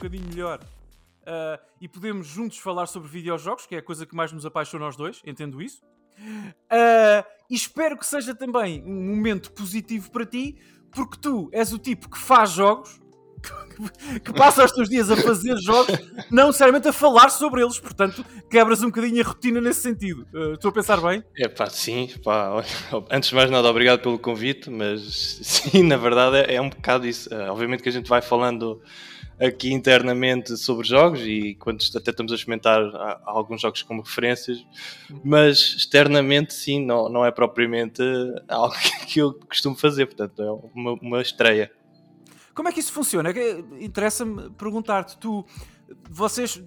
bocadinho melhor uh, e podemos juntos falar sobre videojogos, que é a coisa que mais nos apaixona aos dois, entendo isso. Uh, e espero que seja também um momento positivo para ti, porque tu és o tipo que faz jogos, que passa os teus dias a fazer jogos, não necessariamente a falar sobre eles, portanto, quebras um bocadinho a rotina nesse sentido. Uh, estou a pensar bem? É pá, sim, pá, antes de mais nada, obrigado pelo convite, mas sim, na verdade é, é um bocado isso. Uh, obviamente que a gente vai falando aqui internamente sobre jogos e quando até estamos a experimentar alguns jogos como referências, mas externamente sim, não, não é propriamente algo que eu costumo fazer, portanto é uma, uma estreia. Como é que isso funciona? É interessa-me perguntar-te, tu, vocês,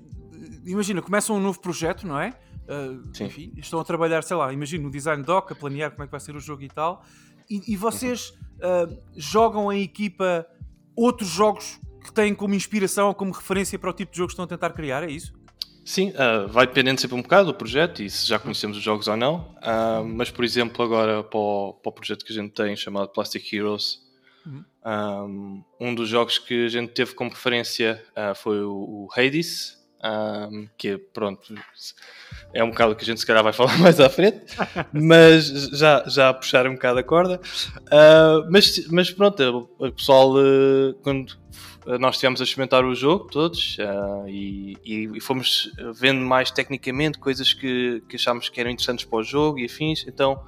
imagina, começam um novo projeto, não é? Uh, enfim, estão a trabalhar, sei lá, imagina, no design doc, a planear como é que vai ser o jogo e tal, e, e vocês uh, jogam em equipa outros jogos que têm como inspiração ou como referência para o tipo de jogo que estão a tentar criar, é isso? Sim, uh, vai dependendo sempre um bocado do projeto e se já conhecemos os jogos ou não. Uh, mas, por exemplo, agora para o, para o, projeto que a gente tem chamado Plastic Heroes, uhum. um, um, dos jogos que a gente teve como referência uh, foi o, o Hades, um, que pronto, é um bocado que a gente se calhar vai falar mais à frente, mas já, já puxar um bocado a corda. mas, mas pronto, o pessoal, quando eh, nós estivemos a experimentar o jogo todos uh, e, e, fomos vendo mais tecnicamente coisas que, que achámos que eram interessantes para o jogo e afins. Então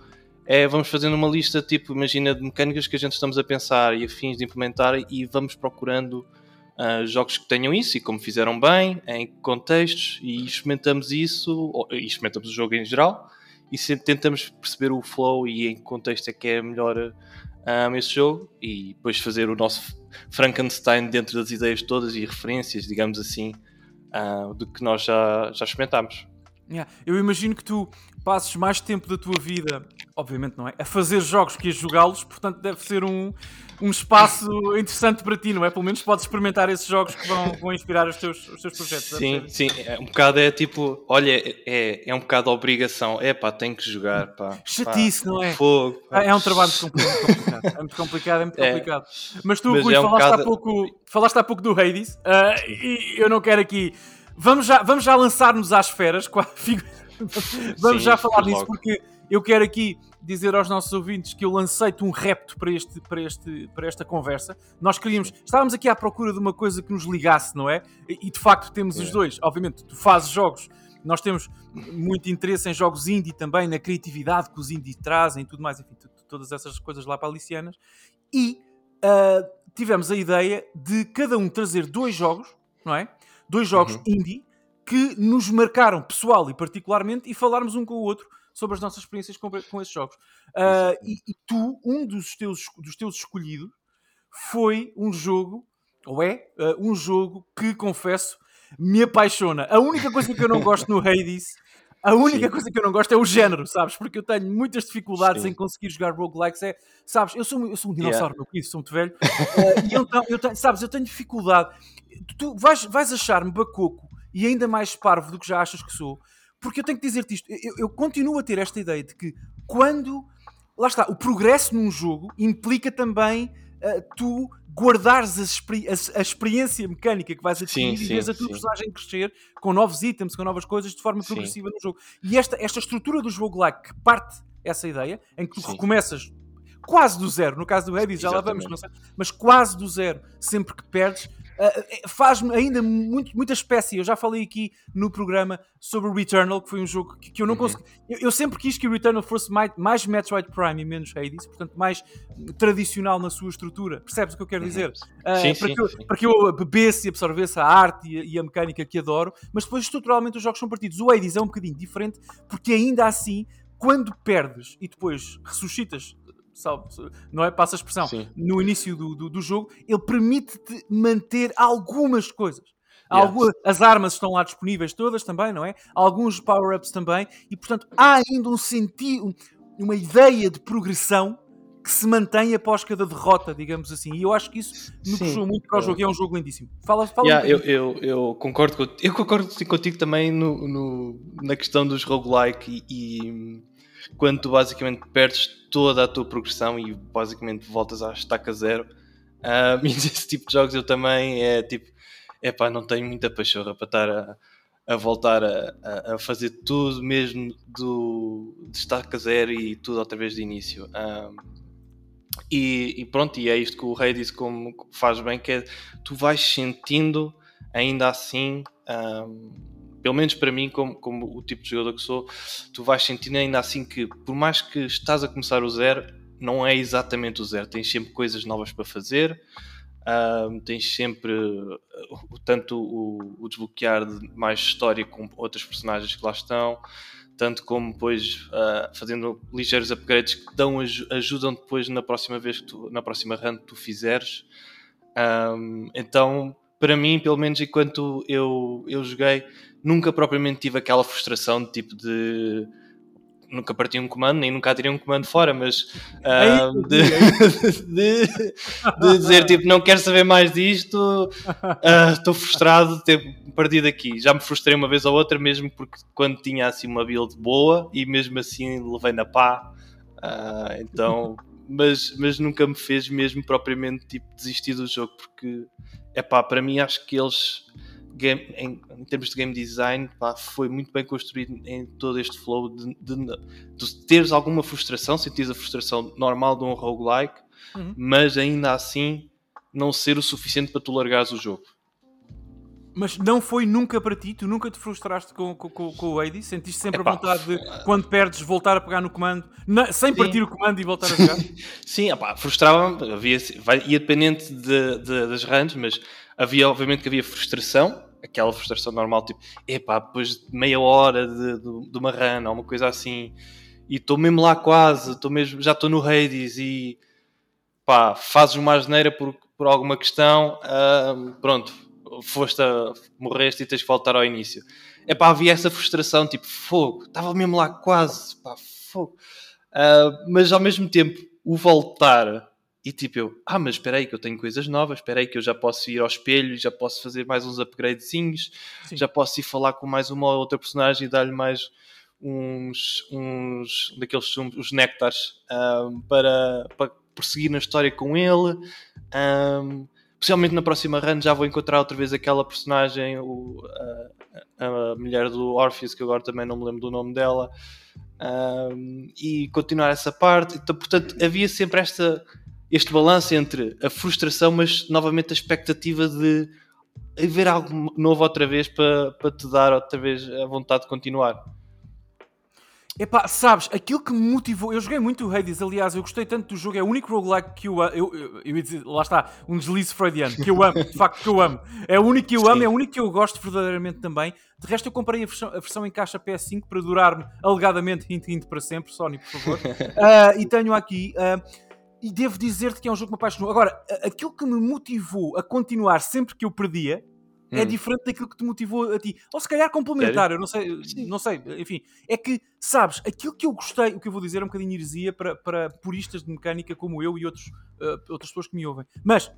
é, vamos fazendo uma lista tipo, imagina, de mecânicas que a gente estamos a pensar e afins de implementar e vamos procurando uh, jogos que tenham isso e como fizeram bem, em contextos e experimentamos isso, ou, e experimentamos o jogo em geral e tentamos perceber o flow e em que contexto é que é melhor um, esse jogo e depois fazer o nosso Frankenstein dentro das ideias todas e referências, digamos assim, uh, do que nós já, já experimentámos. Yeah. Eu imagino que tu passes mais tempo da tua vida, obviamente não é, a fazer jogos que a jogá-los, portanto deve ser um, um espaço interessante para ti, não é? Pelo menos podes experimentar esses jogos que vão, vão inspirar os teus, os teus projetos. Sim, sim, é, um bocado é tipo, olha, é, é um bocado a obrigação, é pá, tenho que jogar, pá. Chatice, pá, não é? Fogo, pá. É um trabalho muito complicado, é muito complicado, é muito é. complicado. Mas tu, Rui, é um falaste, bocado... há pouco, falaste há pouco do Hades, uh, e eu não quero aqui Vamos já, vamos já lançar-nos às esferas. vamos Sim, já falar nisso, porque eu quero aqui dizer aos nossos ouvintes que eu lancei-te um repto para, este, para, este, para esta conversa. Nós queríamos, estávamos aqui à procura de uma coisa que nos ligasse, não é? E, de facto temos é. os dois. Obviamente, tu fazes jogos, nós temos muito interesse em jogos indie também, na criatividade que os indie trazem e tudo mais, enfim, todas essas coisas lá para alicianas. E uh, tivemos a ideia de cada um trazer dois jogos, não é? dois jogos uhum. indie que nos marcaram pessoal e particularmente e falarmos um com o outro sobre as nossas experiências com, com esses jogos. Uh, e, e, tu, um dos teus, dos teus escolhidos foi um jogo, ou é, uh, um jogo que, confesso, me apaixona. A única coisa que eu não gosto no Hades a única Sim. coisa que eu não gosto é o género, sabes? Porque eu tenho muitas dificuldades Sim. em conseguir jogar roguelikes. É, sabes, eu sou, eu sou um dinossauro, yeah. meu sou muito velho. uh, e então, eu tenho, sabes, eu tenho dificuldade. Tu vais, vais achar-me bacoco e ainda mais parvo do que já achas que sou, porque eu tenho que dizer-te isto. Eu, eu continuo a ter esta ideia de que quando. Lá está, o progresso num jogo implica também uh, tu guardares a, a, a, experiência mecânica que vais adquirir sim, e vês a tua sim. personagem crescer com novos itens, com novas coisas de forma progressiva sim. no jogo. E esta, esta estrutura do jogo lá que parte essa ideia, em que tu recomeças quase do zero, no caso do Hades já lá vamos, sei, mas quase do zero, sempre que perdes, uh, faz-me ainda muito, muita espécie. Eu já falei aqui no programa sobre o Returnal, que foi um jogo que, que eu não uhum. consegui. Eu, eu, sempre quis que o Returnal fosse mais, mais Metroid Prime e menos Hades, portanto, mais tradicional na sua estrutura. Percebes o que eu quero uhum. dizer? Uh, sim, para, sim, que eu, sim. para que eu bebesse e absorvesse a arte e a, e a, mecânica que adoro, mas depois estruturalmente os jogos são partidos. O Hades é um bocadinho diferente, porque ainda assim quando perdes e depois ressuscitas salve, não é? Passa a expressão, Sim. no início do, do, do jogo, ele permite-te manter algumas coisas. Algumas, as armas estão lá disponíveis todas também, não é? Alguns power-ups também, e portanto há ainda um sentido, uma ideia de progressão que se mantém após cada derrota, digamos assim. E eu acho que isso me puxou muito para o jogo e é um jogo lindíssimo. Fala, fala yeah, um eu, eu, eu, concordo, com, eu concordo contigo também no, no, na questão dos roguelike e, e quando tu basicamente perdes toda a tua progressão e basicamente voltas à estaca zero. Uh, e esse tipo de jogos eu também é tipo epá, não tenho muita pachorra para estar a, a voltar a, a, fazer tudo mesmo do destaque a zero e tudo outra vez de início. Um, e, e, pronto, e é isto que o rei disse como faz bem, que é tu vais sentindo ainda assim, um, pelo menos para mim, como, como o tipo de jogador que sou, tu vais sentindo ainda assim que por mais que estás a começar o zero, não é exatamente o zero, tens sempre coisas novas para fazer. Tens sempre uh, tanto o, o, desbloquear de mais história com outros personagens que lá estão, tanto como depois uh, fazendo ligeiros upgrades que dão, ajudam depois na próxima vez que tu, na próxima run que tu fizeres. Um, então, para mim, pelo menos enquanto eu, eu joguei, nunca propriamente tive aquela frustração de tipo de nunca parti um comando, nem nunca tirei um comando fora, mas uh, de, de, de, dizer tipo, não quero saber mais disto, uh, estou frustrado de ter partido aqui. Já me frustrei uma vez ou outra, mesmo porque quando tinha assim uma build boa e mesmo assim levei na pá. Uh, então, mas, mas nunca me fez mesmo propriamente tipo desistir do jogo, porque é pá, para mim acho que eles game, em, em, termos de game design, pá, foi muito bem construído em todo este flow de, de, de teres alguma frustração, sentires a frustração normal de um roguelike, uhum. mas ainda assim não ser o suficiente para tu largares o jogo. Mas não foi nunca para ti? Tu nunca te frustraste com, com, com o Hades? Sentiste sempre Epá, a vontade de, quando perdes, voltar a pegar no comando, na, sem sim. partir o comando e voltar a jogar? sim, frustrava-me, ia dependente de, de, das runs, mas havia, obviamente, que havia frustração, aquela frustração normal, tipo, epá, depois de meia hora de, de, de uma run ou uma coisa assim, e estou mesmo lá quase, estou mesmo, já estou no Hades e pá, fazes uma asneira por, por alguma questão, uh, pronto, foste a, morreste e tens que voltar ao início. Epá, havia essa frustração, tipo, fogo, estava mesmo lá quase, pá, fogo. Uh, mas ao mesmo tempo, o voltar e tipo eu, ah, mas espera aí que eu tenho coisas novas, espera aí que eu já posso ir ao espelho, já posso fazer mais uns upgradezinhos, já posso ir falar com mais uma ou outra personagem e dar-lhe mais uns, uns daqueles sumos, os néctares um, para, para prosseguir na história com ele. Um, possivelmente na próxima run já vou encontrar outra vez aquela personagem, o, a, a, mulher do Orpheus, que agora também não me lembro do nome dela, um, e continuar essa parte. Então, portanto, havia sempre esta este balanço entre a frustração, mas novamente a expectativa de haver algo novo outra vez para, para te dar outra vez a vontade de continuar. Epá, sabes, aquilo que me motivou, eu joguei muito o Hades, aliás, eu gostei tanto do jogo, é o único roguelike que eu, eu, eu, eu ia dizer, lá está, um deslize freudiano, que eu amo, de facto que eu amo. É o único que eu Sim. amo, é o único que eu gosto verdadeiramente também. De resto, eu comprei a versão, a versão em caixa PS5 para durar-me, alegadamente, hint, hint para sempre, Sony, por favor. uh, e tenho aqui. Uh, e devo dizer-te que é um jogo que me apaixonou. Agora, aquilo que me motivou a continuar sempre que eu perdia hum. é diferente daquilo que te motivou a ti. Ou se calhar complementar, Sério? eu não sei, Sim. não sei, enfim. É que, sabes, aquilo que eu gostei, o que eu vou dizer é um bocadinho heresia para, para puristas de mecânica como eu e outros, uh, outras pessoas que me ouvem. Mas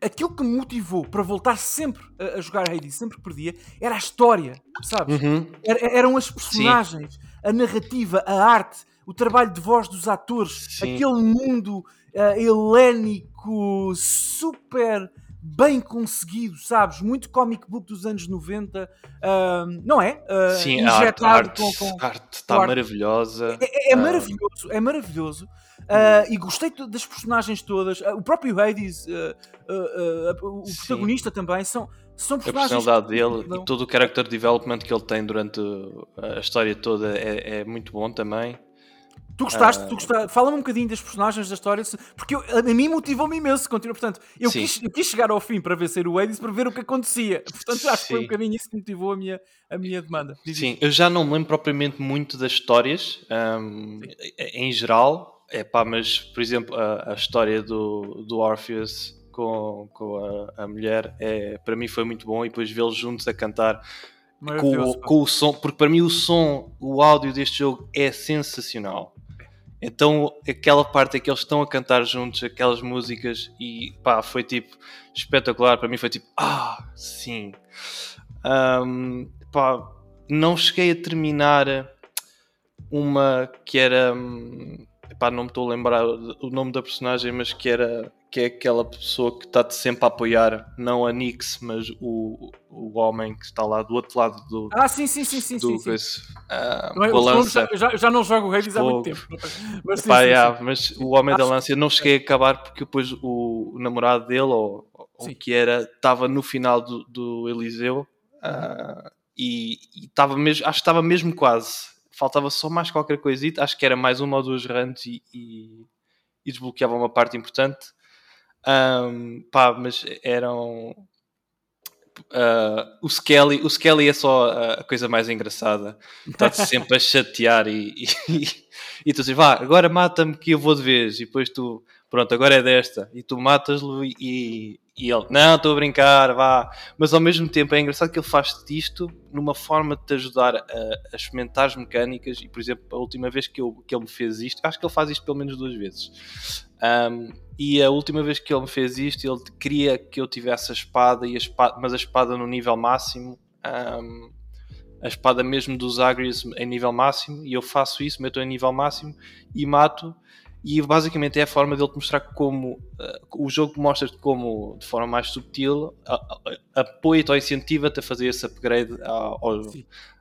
aquilo que me motivou para voltar sempre a, a jogar Hades, sempre que perdia, era a história, sabes? Uhum. Era, eram as personagens, Sim. a narrativa, a arte o trabalho de voz dos atores, Sim. aquele mundo uh, helénico super bem conseguido, sabes? Muito comic book dos anos 90, uh, não é? Uh, Sim, a arte, arte, com, com, a arte está maravilhosa. É, é, é maravilhoso, é maravilhoso. Uh, e gostei das personagens todas. O próprio Hades, o Sim. protagonista também, são, são personagens. A personalidade dele e todo o character development que ele tem durante a história toda é, é muito bom também. Tu gostaste? Uh... Tu gostaste? Fala-me um bocadinho das personagens da história, porque eu, a mim motivou-me imenso continuar. Portanto, eu quis, eu quis, chegar ao fim para ver ser o Hades para ver o que acontecia. Portanto, acho Sim. que foi um bocadinho isso que motivou a minha, a minha demanda. Diz Sim, isso. eu já não me lembro propriamente muito das histórias um, em geral, é pá, mas por exemplo, a, a história do, do Orpheus com, com a, a mulher é, para mim foi muito bom e depois vê-los juntos a cantar. Com, com, o som, porque para mim o som, o áudio deste jogo é sensacional. Então, aquela parte em que eles estão a cantar juntos aquelas músicas e pá, foi tipo espetacular. Para mim foi tipo, ah, sim. Um, pá, não cheguei a terminar uma que era. Pá, não me estou a lembrar o nome da personagem, mas que era que é aquela pessoa que está-te sempre a apoiar, não a Nix, mas o, o homem que está lá do outro lado do. Ah, sim, sim, sim, sim. Do, sim, sim. Uh, é, lança. Já, já, não jogo o Hades há muito tempo. Mas, sim, Epá, sim, mas o homem Acho... da lança, eu não cheguei a acabar porque depois o, o namorado dele, ou, o que era, estava no final do, do Eliseu uh, e estava mesmo, acho que estava mesmo quase. Faltava só mais qualquer coisita, acho que era mais uma ou duas runs e, e, e desbloqueava uma parte importante um, pá, mas eram. Uh, o, Skelly, o Skelly é só a coisa mais engraçada. Está-te sempre a chatear e, e, e, tu dizes, vá, agora mata-me que eu vou de vez. E depois tu, pronto, agora é desta. E tu matas-lo e, e ele, não, estou a brincar, vá. Mas ao mesmo tempo é engraçado que ele faz isto numa forma de te ajudar a, a experimentar as mecânicas. E por exemplo, a última vez que, eu, que ele me fez isto, acho que ele faz isto pelo menos duas vezes. Um, e a última vez que ele me fez isto, ele queria que eu tivesse a espada, e a espada mas a espada no nível máximo, um, a espada mesmo dos Agrius em nível máximo, e eu faço isso, meto em nível máximo e mato. E basicamente é a forma dele te mostrar como uh, o jogo mostra-te como, de forma mais subtil, apoia-te ou incentiva-te a fazer esse upgrade ao, ao,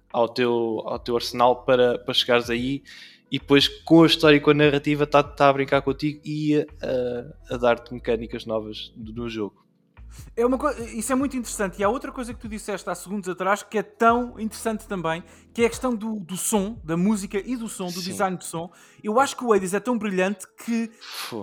ao, teu, ao teu arsenal para, para chegares aí e depois com a história e com a narrativa está tá a brincar contigo e a, a dar-te mecânicas novas no jogo. É uma isso é muito interessante. E há outra coisa que tu disseste há segundos atrás que é tão interessante também, que é a questão do, do som, da música e do som, do Sim. design de som. Eu acho que o Hades é tão brilhante que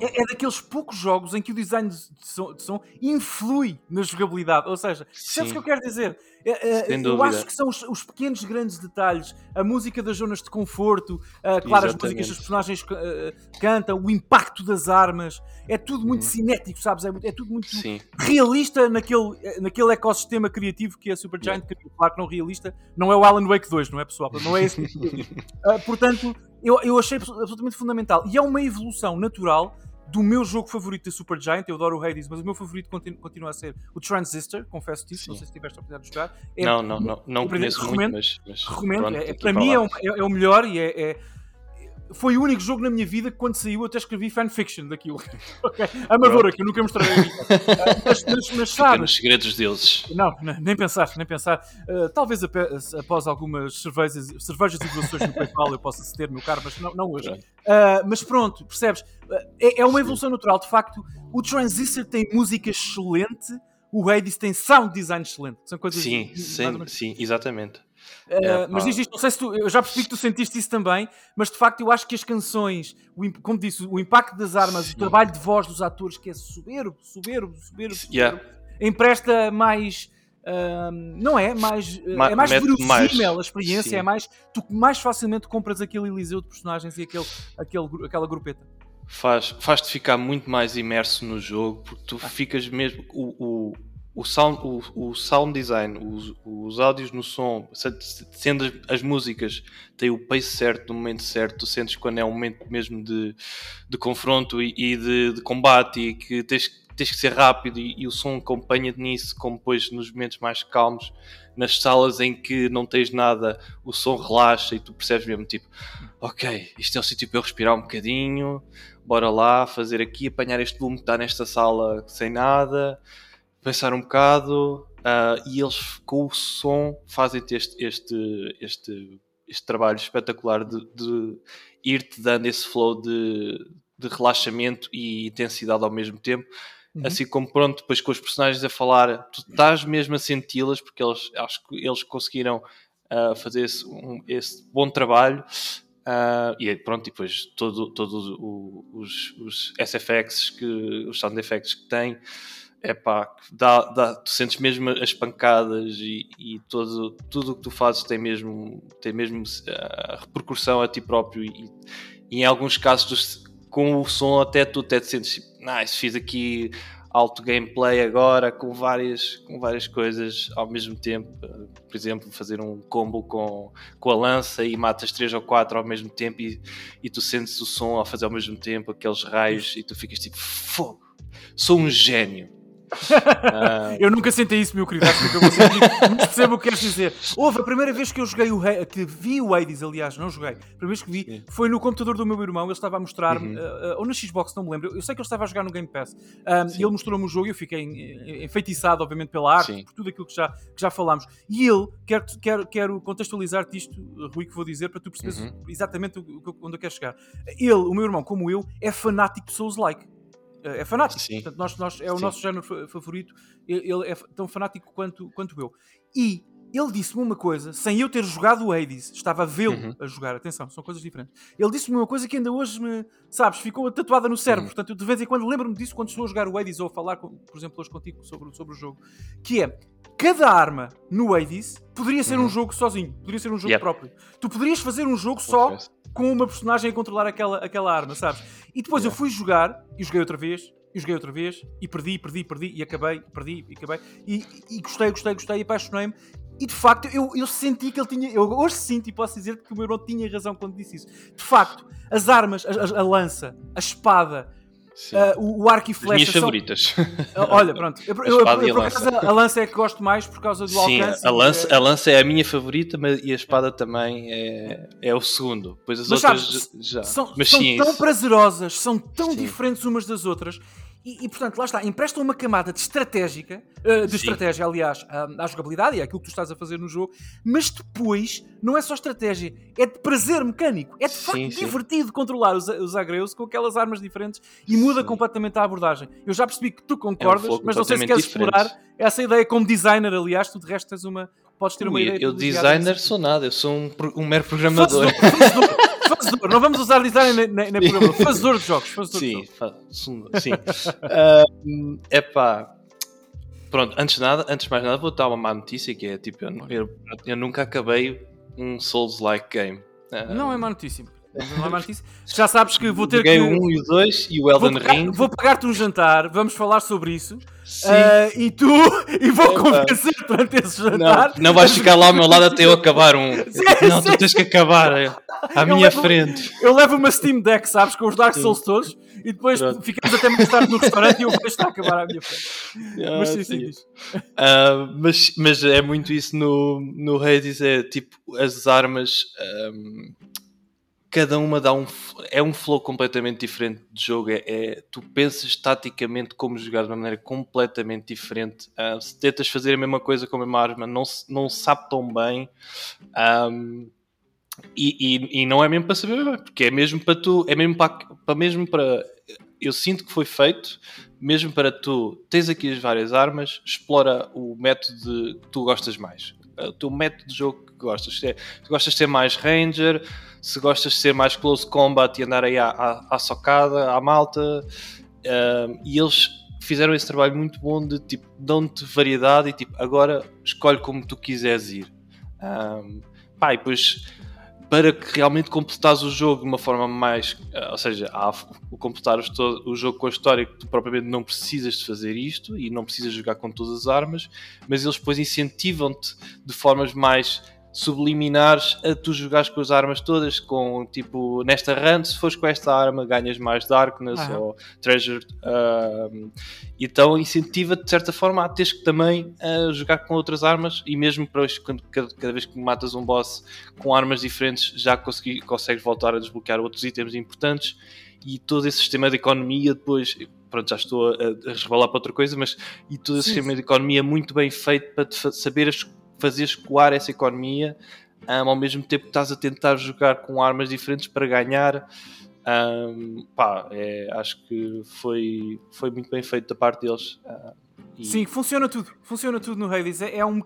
é, é, daqueles poucos jogos em que o design de som, de som influi na jogabilidade. Ou seja, percebes o que eu quero dizer? É, é, eu acho que são os, os, pequenos grandes detalhes, a música das zonas de conforto, uh, claro, as músicas dos personagens uh, cantam, o impacto das armas, é tudo muito uhum. cinético, sabes? É, é tudo muito Sim. realista naquele, naquele ecossistema criativo que a Supergiant yeah. criou. Claro que não realista, não é o Alan Wake 2, não é pessoal? Não é esse. uh, portanto, eu, eu achei absolutamente fundamental. E é uma evolução natural do meu jogo favorito da Supergiant, eu adoro o Hades, mas o meu favorito continua, continua a ser o Transistor, confesso isso, não sei se tiveste a oportunidade de jogar. É, não, não, não, não conheço recomendo, muito, mas, mas recomendo, pronto, é, para mim é, o, é, é o melhor e é, é foi o único jogo na minha vida que quando saiu eu até escrevi fanfiction daquilo. okay. Amadora, que eu nunca mostrei a mas, mas, mas sabe, nos segredos deles. Não, nem pensar, nem pensar. Uh, talvez após algumas cervejas, cervejas e doações no PayPal eu possa ter no carro, mas não, não hoje. Uh, mas pronto, percebes? Uh, é, é, uma evolução natural. De facto, o Transistor tem música excelente, o Hades tem sound design excelente. São coisas sim, sim, sim, exatamente. Uh, mas diz isto, não sei se tu, eu já percebi que tu sentiste isso também, mas de facto eu acho que as canções, o, como disse, o impacto das armas, Sim. o trabalho de voz dos atores, que é soberbo, soberbo, soberbo, soberbo yeah. empresta mais. Uh, não é? Mais, uh, Ma é mais verossímil a experiência, Sim. é mais. Tu mais facilmente compras aquele Eliseu de personagens e aquele, aquele, aquela grupeta. Faz-te faz ficar muito mais imerso no jogo, porque tu ah. ficas mesmo. O, o, o sound, o, o sound design, os, os áudios no som, sendo as, as, músicas, têm o pace certo, no momento certo, tu sentes quando é um momento mesmo de, de confronto e, e de, de, combate e que tens, tens que ser rápido e, e o som acompanha-te nisso, como depois nos momentos mais calmos, nas salas em que não tens nada, o som relaxa e tu percebes mesmo tipo, ok, isto é o sítio para eu respirar um bocadinho, bora lá, fazer aqui, apanhar este volume que está nesta sala sem nada pensar um bocado uh, e eles com o som fazem-te este, este, este, este trabalho espetacular de, de ir-te dando esse flow de, de relaxamento e intensidade ao mesmo tempo. Uhum. Assim como pronto, depois com os personagens a falar, tu estás mesmo a senti-las porque eles acho que eles conseguiram uh, fazer esse, um, esse, bom trabalho. Uh, e pronto, e depois todos todo os, os SFX, que, os sound effects que tem, é pá, dá, dá, tu sentes mesmo as pancadas e, e todo, tudo o que tu fazes tem mesmo, tem mesmo uh, repercussão a ti próprio e, e em alguns casos tu, com o som até tu até te sentes tipo, nice, fiz aqui alto gameplay agora com várias, com várias coisas ao mesmo tempo. Por exemplo, fazer um combo com, com a lança e matas 3 ou 4 ao mesmo tempo e, e tu sentes o som a fazer ao mesmo tempo, aqueles raios, e tu ficas tipo, fogo, sou um gênio eu nunca senti isso, meu querido. Acho que eu percebo o que queres dizer. Houve a primeira vez que eu joguei o que vi o Hades, aliás, não joguei. A primeira vez que vi foi no computador do meu irmão. Ele estava a mostrar-me, uhum. uh, ou na Xbox, não me lembro. Eu sei que ele estava a jogar no Game Pass. Um, e ele mostrou-me o jogo e eu fiquei enfeitiçado, obviamente, pela arte, Sim. por tudo aquilo que já, que já falámos. E ele, quero, quero, quero contextualizar-te isto, Rui, que vou dizer, para tu perceberes uhum. exatamente onde eu quero chegar. Ele, o meu irmão, como eu, é fanático de Souls-like é, é fanático. Sim. Portanto, nós, nós, é o Sim. nosso género favorito. Ele é tão fanático quanto, quanto eu. E ele disse-me uma coisa, sem eu ter jogado o Hades, estava a vê-lo uhum. a jogar, atenção, são coisas diferentes. Ele disse-me uma coisa que ainda hoje me, sabes, ficou tatuada no cérebro. Uhum. Portanto, eu de vez em quando lembro-me disso quando estou a jogar o Hades ou a falar, com, por exemplo, hoje contigo sobre, sobre o jogo. Que é, cada arma no Hades poderia ser uhum. um jogo sozinho, poderia ser um jogo yep. próprio. Tu poderias fazer um jogo só com uma personagem a controlar aquela, aquela arma, sabes? E depois yeah. eu fui jogar, e joguei outra vez, e joguei outra vez, e perdi, perdi, perdi, e acabei, perdi, e acabei, e, e gostei, gostei, gostei, e apaixonei-me. E de facto, eu, eu senti que ele tinha. Eu hoje sinto e posso dizer que o meu irmão tinha razão quando disse isso. De facto, as armas, a, a, a lança, a espada, Uh, o, o arco e flecha. As minhas são... favoritas. Uh, olha, pronto. Eu, eu, eu, eu por acaso, a lança é que gosto mais por causa do Sim, alcance. A lança, é... a lança é a minha favorita mas, e a espada também é, é o segundo. Pois as mas, outras sabes, já. São, mas são sim, tão isso. prazerosas, são tão sim. diferentes umas das outras e, e, portanto, lá está, emprestam uma camada de estratégica, uh, de Sim. estratégia, aliás, à, à, jogabilidade e àquilo que tu estás a fazer no jogo, mas depois não é só estratégia, é de prazer mecânico. É de facto sim, divertido controlar os, os agreus com aquelas armas diferentes e muda sim. completamente a abordagem. Eu já percebi que tu concordas, é um mas não sei se queres diferente. explorar essa ideia como designer, aliás, tu de resto tens uma. Podes ter uma Ui, ideia. Eu, designer sou nada, eu sou um, um mero programador. Fazedor, fazedor, não vamos usar design nem, nem programa, fazedor de jogos. Fazedor sim, de jogos. sim. uh, epá, pronto, antes de, nada, antes de mais nada, vou dar uma má notícia que é tipo, eu, eu, eu nunca acabei um Souls-like game. Uh, não é má notícia. Não é má notícia. Já sabes que vou ter Joguei que. 1 e o 2 e o Elden Ring. Vou pagar-te um jantar, vamos falar sobre isso. Uh, e tu, e vou convencer durante esse jantar. Não, não vais ficar lá ao meu lado até eu acabar um. Sim, não, sim. tu tens que acabar à eu minha levo, frente. Eu levo uma Steam Deck, sabes, com os Dark Souls sim. todos e depois Pronto. ficamos até mais tarde no restaurante e eu vejo está a acabar à minha frente. Ah, mas sim, sim. Uh, mas, mas é muito isso no, no Hades, é tipo as armas. Um, cada uma dá um é um flow completamente diferente de jogo é, é tu pensas taticamente como jogar de uma maneira completamente diferente uh, se tentas fazer a mesma coisa com a mesma arma não não sabe tão bem um, e, e, e, não é mesmo para saber porque é mesmo para tu é mesmo para, para mesmo para eu sinto que foi feito mesmo para tu tens aqui as várias armas explora o método que tu gostas mais o teu método de jogo que gostas se, gostas de ser mais ranger se gostas de ser mais close combat e andar aí à, à, à socada, à malta. Uh, e eles fizeram esse trabalho muito bom de tipo, dão-te variedade e tipo, agora escolhe como tu quiseres ir. Um, pá, e depois para que realmente completares o jogo de uma forma mais. Uh, ou seja, há, o completar o jogo com a história que tu propriamente não precisas de fazer isto e não precisas jogar com todas as armas, mas eles depois incentivam-te de formas mais subliminares a tu jogares com as armas todas, com tipo, nesta run, se fores com esta arma, ganhas mais Darkness ah. ou Treasure. Uh, então incentiva-te de certa forma a teres que também uh, jogar com outras armas e mesmo para hoje, quando, cada, vez que matas um boss com armas diferentes, já consegui, consegues voltar a desbloquear outros itens importantes e todo esse sistema de economia depois pronto, já estou a, a resvalar para outra coisa, mas e todo esse Sim. sistema de economia muito bem feito para saber as fazer escoar essa economia um, ao mesmo tempo que estás a tentar jogar com armas diferentes para ganhar. Um, pá, é, acho que foi, foi muito bem feito da parte deles. Uh, e... Sim, funciona tudo. Funciona tudo no Hades. É, é, um,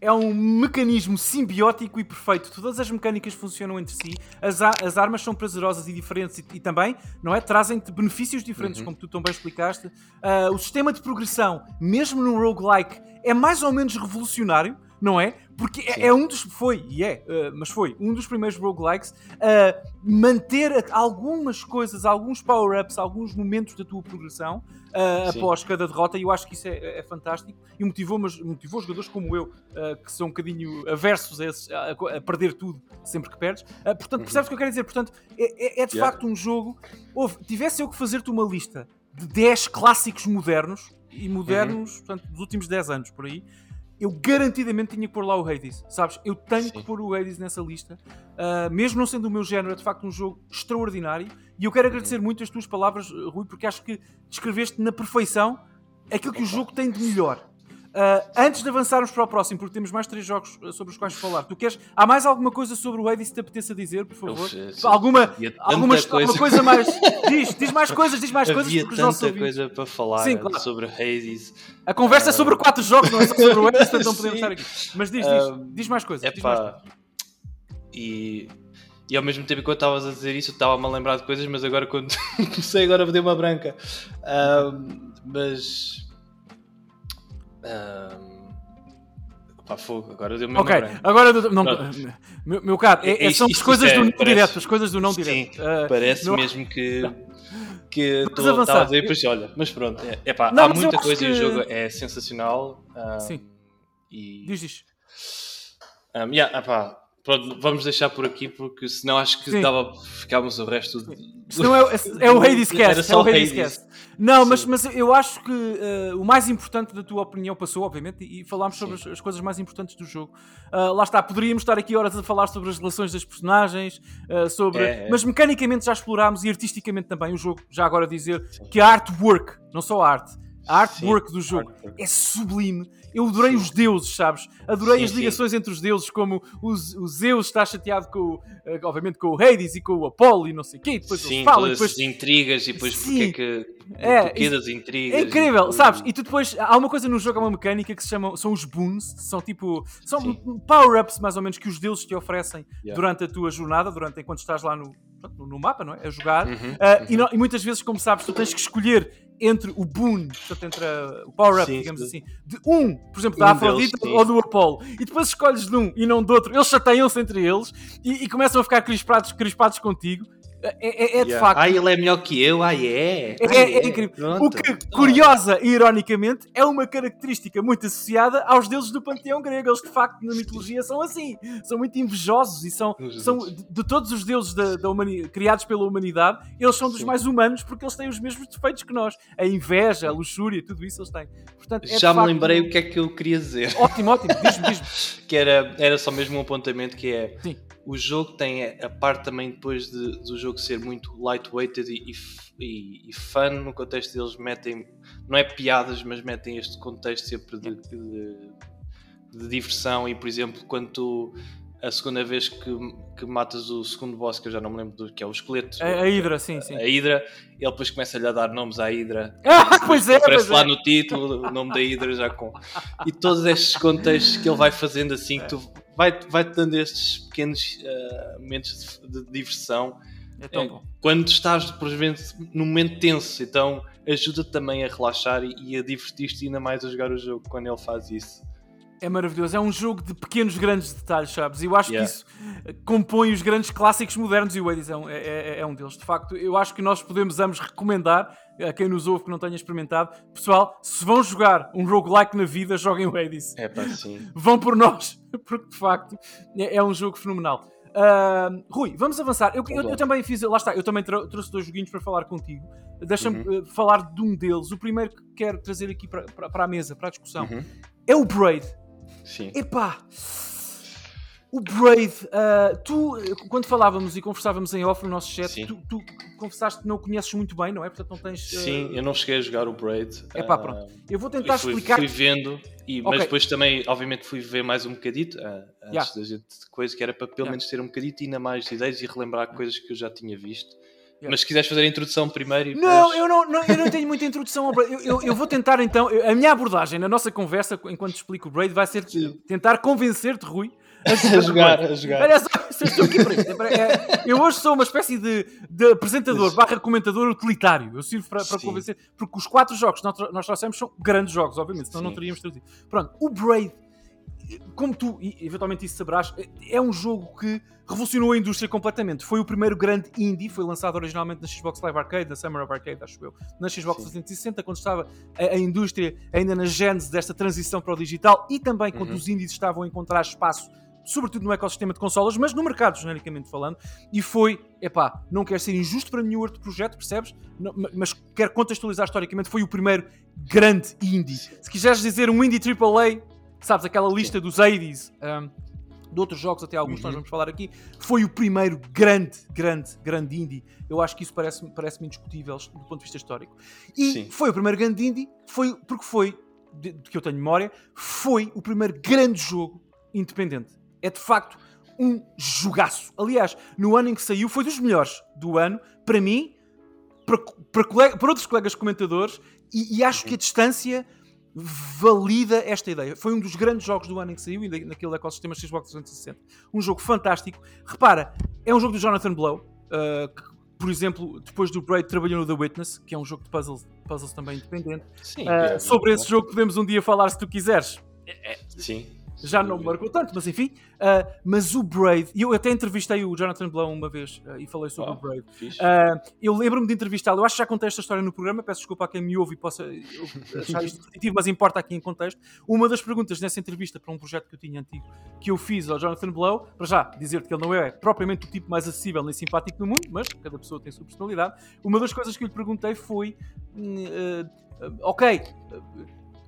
é um mecanismo simbiótico e perfeito. Todas as mecânicas funcionam entre si. As, as armas são prazerosas e diferentes e, e também, não é? Trazem-te benefícios diferentes, uhum. como tu tão bem explicaste. Uh, o sistema de progressão, mesmo no roguelike, é mais ou menos revolucionário não é? Porque é, é, um dos. Foi, e é, uh, mas foi um dos primeiros roguelikes a manter algumas coisas, alguns power-ups, alguns momentos da tua progressão uh, após cada derrota, e eu acho que isso é, é fantástico e motivou, mas, motivou jogadores como eu, uh, que são um bocadinho aversos a, esses, a, a perder tudo sempre que perdes. portanto, uhum. percebes o que eu quero dizer? Portanto, é, é, é de yeah. facto um jogo. Houve, tivesse eu que fazer-te uma lista de 10 clássicos modernos e modernos, uhum. portanto, dos últimos 10 anos, por aí, eu garantidamente tinha que pôr lá o Hades, sabes? Eu tenho Sim. que pôr o Hades nessa lista, uh, mesmo não sendo o meu género, é de facto um jogo extraordinário. E eu quero uhum. agradecer muito as tuas palavras, Rui, porque acho que descreveste na perfeição aquilo que o jogo tem de melhor. Uh, antes de avançarmos para o próximo, porque temos mais três jogos ah, sobre os quais falar, tu queres. Há mais alguma coisa sobre o Hades que te apeteça dizer, por favor? Eu, alguma, alguma coisa. coisa mais. diz, diz mais coisas, diz mais Havia coisas. Porque tanta coisa para falar Sim, claro. sobre Hades. A conversa é sobre quatro jogos, não é só sobre o Hades, portanto não podemos estar aqui. Mas diz, diz, diz mais coisas. Diz mais coisas. E e ao mesmo tempo que eu estavas a dizer isso, estava-me a lembrar de coisas, mas agora quando comecei agora a uma branca. Um, mas. Um, pá, fogo, agora deu-me Ok, branca. agora não, meu, meu caro, é, é, são as coisas é, do não parece, direto, as coisas do não sim, direto. Uh, parece não... mesmo que. que estava a dizer, depois olha, mas pronto, é, é pá, não, há muita coisa que... e o jogo é sensacional. Um, sim. E... Diz, diz. Um, yeah, epá, Pronto, vamos deixar por aqui porque senão acho que Sim. dava ficávamos o resto. Senão é, é, é o Hades Cast. É o Hades Cast. Não, mas, mas eu acho que uh, o mais importante da tua opinião passou, obviamente, e, falámos sobre as, as, coisas mais importantes do jogo. Uh, lá está, poderíamos estar aqui horas a falar sobre as relações das personagens, uh, sobre. É, é. Mas mecanicamente já explorámos e artisticamente também o jogo, já agora dizer Sim. que a artwork, não só a arte, a artwork do jogo artwork. é sublime eu adorei sim. os deuses, sabes? Adorei sim, as ligações sim. entre os deuses, como os, o Zeus está chateado com, uh, obviamente, com o Hades e com o Apolo e não sei o quê. depois sim, eles falam. Todas depois... as intrigas e depois porque é que. É, porquê das intrigas. É incrível, e... sabes? E tu depois. Há uma coisa no jogo, há uma mecânica que se chama. São os boons, são tipo. São power-ups, mais ou menos, que os deuses te oferecem yeah. durante a tua jornada, durante enquanto estás lá no, no mapa, não é? A jogar. Uhum, uh, uhum. E, no, e, muitas vezes, como sabes, tu tens que escolher entre o boon, portanto, entre a, o power-up, digamos sim. assim, de um, por exemplo, da um Afrodita deles, ou do Apollo, e depois escolhes de um e não do outro, eles chateiam-se entre eles e, e, começam a ficar crispados, crispados contigo é, é, é de yeah. facto. Ah, ele é melhor que eu, ah, é. É, é, é incrível. Pronto. O que, curiosa e ironicamente, é uma característica muito associada aos deuses do panteão grego. Eles, de facto, na mitologia são assim. São muito invejosos e são, são de, de todos os deuses da, da criados pela humanidade, eles são dos Sim. mais humanos porque eles têm os mesmos defeitos que nós. A inveja, a luxúria, tudo isso eles têm. Portanto, é Já me facto... lembrei o que é que eu queria dizer. Ótimo, ótimo. Diz-me, diz-me. que era, era só mesmo um apontamento que é. Sim o jogo tem a parte também depois de, do jogo ser muito lightweighted e, e, e fun no contexto deles metem não é piadas mas metem este contexto sempre de, de, de diversão e por exemplo quando tu a segunda vez que, que matas o segundo boss, que eu já não me lembro do que é o esqueleto. A, a Hydra, sim, sim. A Hydra, ele depois começa-lhe a dar nomes à Hydra. Ah, pois é, Aparece pois lá é. no título o nome da Hydra já com. E todos estes contextos que ele vai fazendo assim, que tu vai, vai te dando estes pequenos uh, momentos de, de diversão. É tão é, bom. Quando estás, por exemplo, num momento tenso, então ajuda também a relaxar e, e a divertir-te ainda mais a jogar o jogo quando ele faz isso. É maravilhoso, é um jogo de pequenos grandes detalhes, sabes? E eu acho yeah. que isso compõe os grandes clássicos modernos e o Hades é um, é, é, é um deles. De facto, eu acho que nós podemos ambos recomendar a quem nos ouve que não tenha experimentado. Pessoal, se vão jogar um roguelike na vida, joguem o Hades. É pá, sim. Vão por nós, porque de facto é, é um jogo fenomenal. Uh, Rui, vamos avançar. Eu, eu, eu, também fiz, lá está, eu também trouxe dois joguinhos para falar contigo. Deixa-me uhum. uh, falar de um deles. O primeiro que quero trazer aqui para, para, para a mesa, para a discussão, uhum. é o Braid. Sim. Epá! O Braid, uh, tu, quando falávamos e conversávamos em off no nosso chat, tu, tu, confessaste que não o conheces muito bem, não é? Portanto, não tens. Uh...Sim, eu não cheguei a jogar o Braid. É pá, pronto. Eu vou tentar fui, explicar. Fui vendo, e, okay. mas depois também, obviamente, fui ver mais um bocadito uh, antes yeah. da gente, coisa que era para pelo yeah. menos ter um bocadito ainda mais ideias e relembrar coisas que eu já tinha visto. Yeah. Mas se quiseres fazer a introdução primeiro e Não, depois... eu não, não, eu não tenho muita introdução ao Braid. Eu, eu, eu, vou tentar então. A minha abordagem na nossa conversa, enquanto explico o Braid, vai ser Sim. tentar convencer-te, Rui, a jogar, a jogar. Olha só, estou aqui para isto. É, eu hoje sou uma espécie de, de apresentador barra comentador utilitário. Eu sirvo para, para convencer, porque os quatro jogos que nós trouxemos são grandes jogos, obviamente, senão Sim. não teríamos trazido. Pronto, o Braid como tu, eventualmente isso saberás, é um jogo que revolucionou a indústria completamente. Foi o primeiro grande indie, foi lançado originalmente na Xbox Live Arcade, na Summer of Arcade, acho eu, na Xbox Sim. 360, quando estava a, a, indústria ainda na gênese desta transição para o digital e também quando uhum. os indies estavam a encontrar espaço sobretudo no ecossistema de consolas, mas no mercado, genericamente falando, e foi, epá, não quero ser injusto para nenhum outro projeto, percebes? Não, mas quero contextualizar historicamente, foi o primeiro grande indie. Se quiseres dizer um indie AAA, sabes, aquela lista dos 80s, um, de outros jogos, até alguns uhum. nós vamos falar aqui, foi o primeiro grande, grande, grande indie. Eu acho que isso parece-me parece indiscutível do ponto de vista histórico. E Sim. foi o primeiro grande indie, foi, porque foi, de, de que eu tenho memória, foi o primeiro grande jogo independente. É de facto um jogaço. Aliás, no ano em que saiu, foi dos melhores do ano, para mim, para, para, colega, para outros colegas comentadores, e, e acho que a distância valida esta ideia. Foi um dos grandes jogos do ano em que saiu, naquele ecossistema Xbox 360. Um jogo fantástico. Repara, é um jogo do Jonathan Blow, uh, que, por exemplo, depois do Braid trabalhou no The Witness, que é um jogo de puzzles, puzzles também independente. Sim, uh, é sobre esse jogo podemos um dia falar se tu quiseres. Sim já não me marcou tanto, mas enfim. Uh, mas o Braid, eu até entrevistei o Jonathan Blow uma vez uh, e falei sobre oh, o Braid. Uh, eu lembro-me de entrevistá-lo, eu acho que já contei esta história no programa, peço desculpa a quem me ouve e possa achar isto repetitivo, mas importa aqui em contexto. Uma das perguntas nessa entrevista para um projeto que eu tinha antigo, que eu fiz ao Jonathan Blow, para já dizer-te que ele não é propriamente o tipo mais acessível nem simpático do mundo, mas cada pessoa tem a sua personalidade. Uma das coisas que eu lhe perguntei foi: hum, ok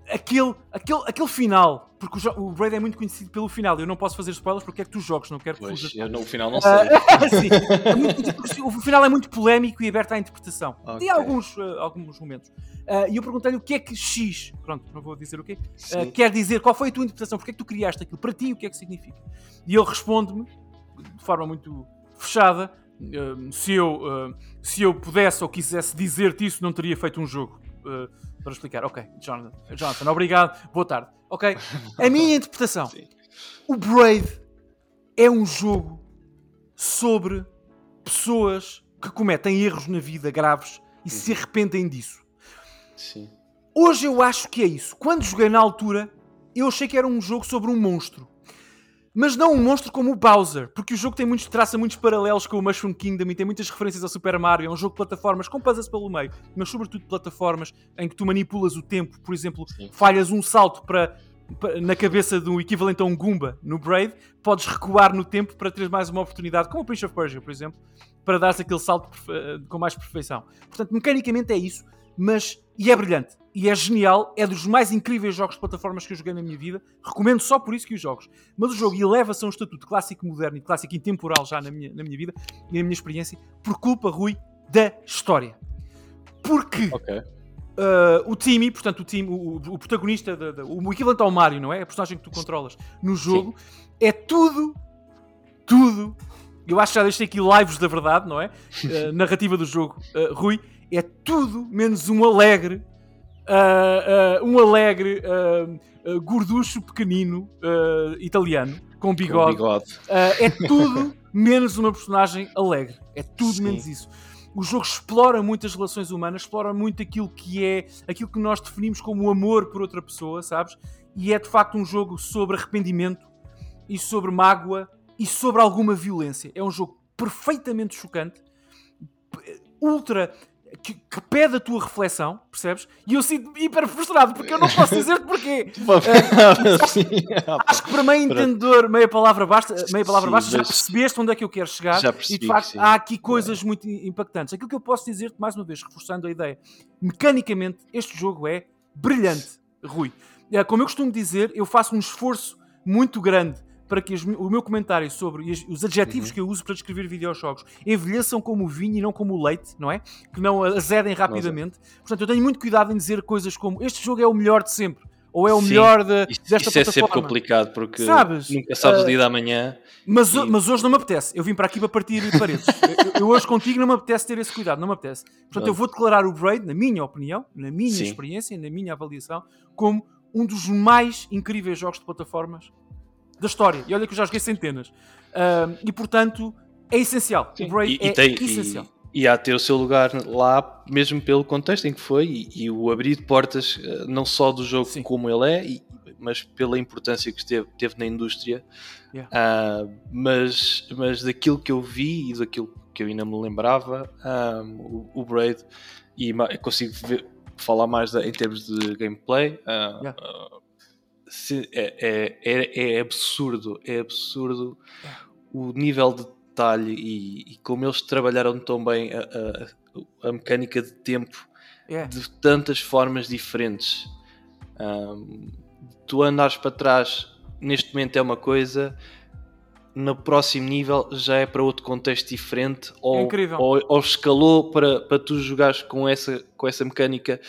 aquele, aquele, aquele final, porque o, o Braid é muito conhecido pelo final, eu não posso fazer spoilers porque é que tu jogas, não quero que pois, fujas. Eu no final não ah, sei. Uh, sim, é muito, o final é muito polémico e aberto à interpretação. Okay. E há alguns, uh, alguns momentos. Uh, e eu perguntei-lhe o que é que X, pronto, não vou dizer o quê, quer dizer, qual foi a tua interpretação, porque é que tu criaste aquilo, para ti o que é que significa? E ele responde-me, de forma muito fechada, se, eu, se eu pudesse ou quisesse dizer-te isso, não teria feito um jogo para explicar. Ok, Jonathan, Jonathan, obrigado, boa tarde. Ok, a minha interpretação. Sim. O Braid é um jogo sobre pessoas que cometem erros na vida graves e se uhum. arrependem disso. Sim. Hoje eu acho que é isso. Quando joguei na altura, eu achei que era um jogo sobre um monstro. Mas não um monstro como o Bowser, porque o jogo tem muitos, traça muitos paralelos com o Mushroom Kingdom e tem muitas referências ao Super Mario. É um jogo de plataformas com puzzles pelo meio, mas sobretudo plataformas em que tu manipulas o tempo. Por exemplo, Sim. falhas um salto para, para, na cabeça do equivalente a um Goomba no Braid, podes recuar no tempo para teres mais uma oportunidade, como o Prince of Persia, por exemplo, para dar aquele salto com mais perfeição. Portanto, mecanicamente é isso, mas e é brilhante e é genial, é dos mais incríveis jogos de plataformas que eu joguei na minha vida. Recomendo só por isso que os jogos. Mas o jogo eleva-se a um estatuto clássico moderno e clássico intemporal já na minha, na minha vida e na minha experiência, por culpa, Rui, da história. Porque okay. uh, o Timmy, portanto, o, time, o, o protagonista, da, da, o equivalente ao Mario, não é? A personagem que tu controlas no jogo, Sim. é tudo, tudo. Eu acho que já deixei aqui lives da verdade, não é? Uh, narrativa do jogo, uh, Rui, é tudo menos um alegre uh, um alegre uh, gorducho pequenino italiano com bigode. Com bigode. é tudo menos uma personagem alegre. É tudo Sim. menos isso. O jogo explora muito as relações humanas, explora muito aquilo que é aquilo que nós definimos como o amor por outra pessoa, sabes? E é de facto um jogo sobre arrependimento e sobre mágoa e sobre alguma violência. É um jogo perfeitamente chocante, ultra que, que, pede a tua reflexão, percebes? E eu sinto-me hiper frustrado porque eu não posso dizer-te porquê. uh, acho que para meio entendedor, meia palavra basta, meia palavra basta já percebeste onde é que eu quero chegar e de facto há aqui coisas muito impactantes. Aquilo que eu posso dizer-te, mais uma vez, reforçando a ideia, mecanicamente este jogo é brilhante, Rui. Uh, como eu costumo dizer, eu faço um esforço muito grande para que o meu comentário sobre os adjetivos uhum. que eu uso para descrever videojogos envelheçam como o vinho e não como o leite, não é? Que não azedem rapidamente. Nossa. Portanto, eu tenho muito cuidado em dizer coisas como este jogo é o melhor de sempre. Ou é o Sim, melhor de, isso, desta isso é sempre complicado porque sabes, nunca sabes uh, o dia da manhã. Mas, e... mas hoje não me apetece. Eu vim para aqui para partir paredes. eu, eu, hoje contigo não me apetece ter esse cuidado, não me apetece. Portanto, eu vou declarar o Braid, na minha opinião, na minha Sim. experiência, na minha avaliação, como um dos mais incríveis jogos de plataformas da história. E olha que eu já joguei centenas. Uh, e portanto, é essencial. Sim. O Braid e, é e tem, essencial. E, e há ter o seu lugar lá, mesmo pelo contexto em que foi, e, e o abrir de portas, eh, não só do jogo Sim. como ele é, mas pela importância que teve, teve na indústria. Yeah. Uh, mas, mas daquilo que eu vi e daquilo que eu ainda me lembrava, um, o, o Braid, e consigo ver, falar mais em termos de gameplay. Uh, yeah. Uh, é, é, é, absurdo, é absurdo o nível de detalhe e, e como eles trabalharam tão bem a, a, a mecânica de tempo yeah. de tantas formas diferentes. Um, tu andares para trás neste momento é uma coisa, no próximo nível já é para outro contexto diferente ou, ou, ou, escalou para, para tu jogares com essa, com essa mecânica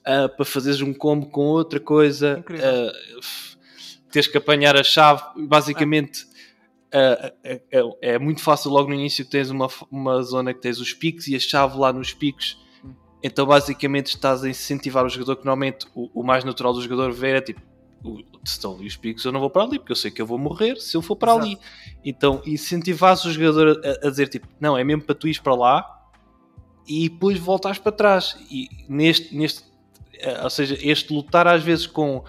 uh, para fazeres um combo com outra coisa uh, tens que apanhar a chave. Basicamente uh, é, é, é, muito fácil logo no início que tens uma, uma zona que tens os picos e a chave lá nos picos. Hum. então basicamente estás a incentivar o jogador que normalmente o, o mais natural do jogador ver é tipo estão ali os picos, eu não vou para ali, porque eu sei que eu vou morrer se eu for para Exato. ali. Então, incentivar o jogador a, a, dizer tipo, não, é mesmo para tu ires para lá e depois voltares para trás. E neste, neste eh, ou seja, este lutar às vezes com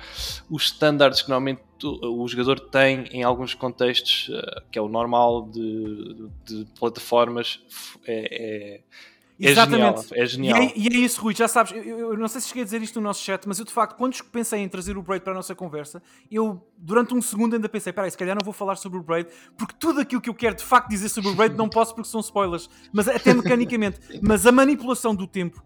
os standards que normalmente o jogador tem em alguns contextos, eh, que é o normal de, de plataformas, é, é é Exatamente. É genial. É genial. E, é, e, é, isso, Rui, já sabes, eu, eu, não sei se cheguei a dizer isto no nosso chat, mas eu de facto, quando pensei em trazer o Braid para a nossa conversa, eu durante um segundo ainda pensei, peraí, se calhar não vou falar sobre o Braid, porque tudo aquilo que eu quero de facto dizer sobre o Braid não posso porque são spoilers, mas até mecanicamente. mas a manipulação do tempo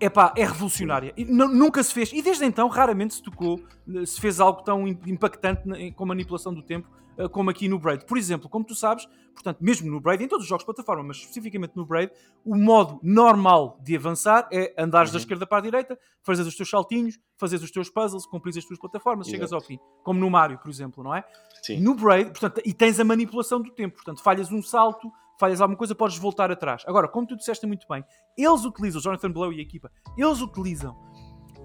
epá, é revolucionária. Nunca se fez, e desde então raramente se tocou, se fez algo tão impactante com a manipulação do tempo como aqui no Braid. Por exemplo, como tu sabes, portanto, mesmo no Braid, em todos os jogos de plataforma, mas especificamente no Braid, o modo normal de avançar é andares uhum. da esquerda para a direita, fazes os teus saltinhos, fazes os teus puzzles, cumpres as tuas plataformas, Exato. chegas ao fim. Como no Mario, por exemplo, não é? Sim. No Braid, portanto, e tens a manipulação do tempo, portanto, falhas um salto, falhas alguma coisa, podes voltar atrás. Agora, como tu disseste muito bem, eles utilizam, Jonathan Blow e a equipa, eles utilizam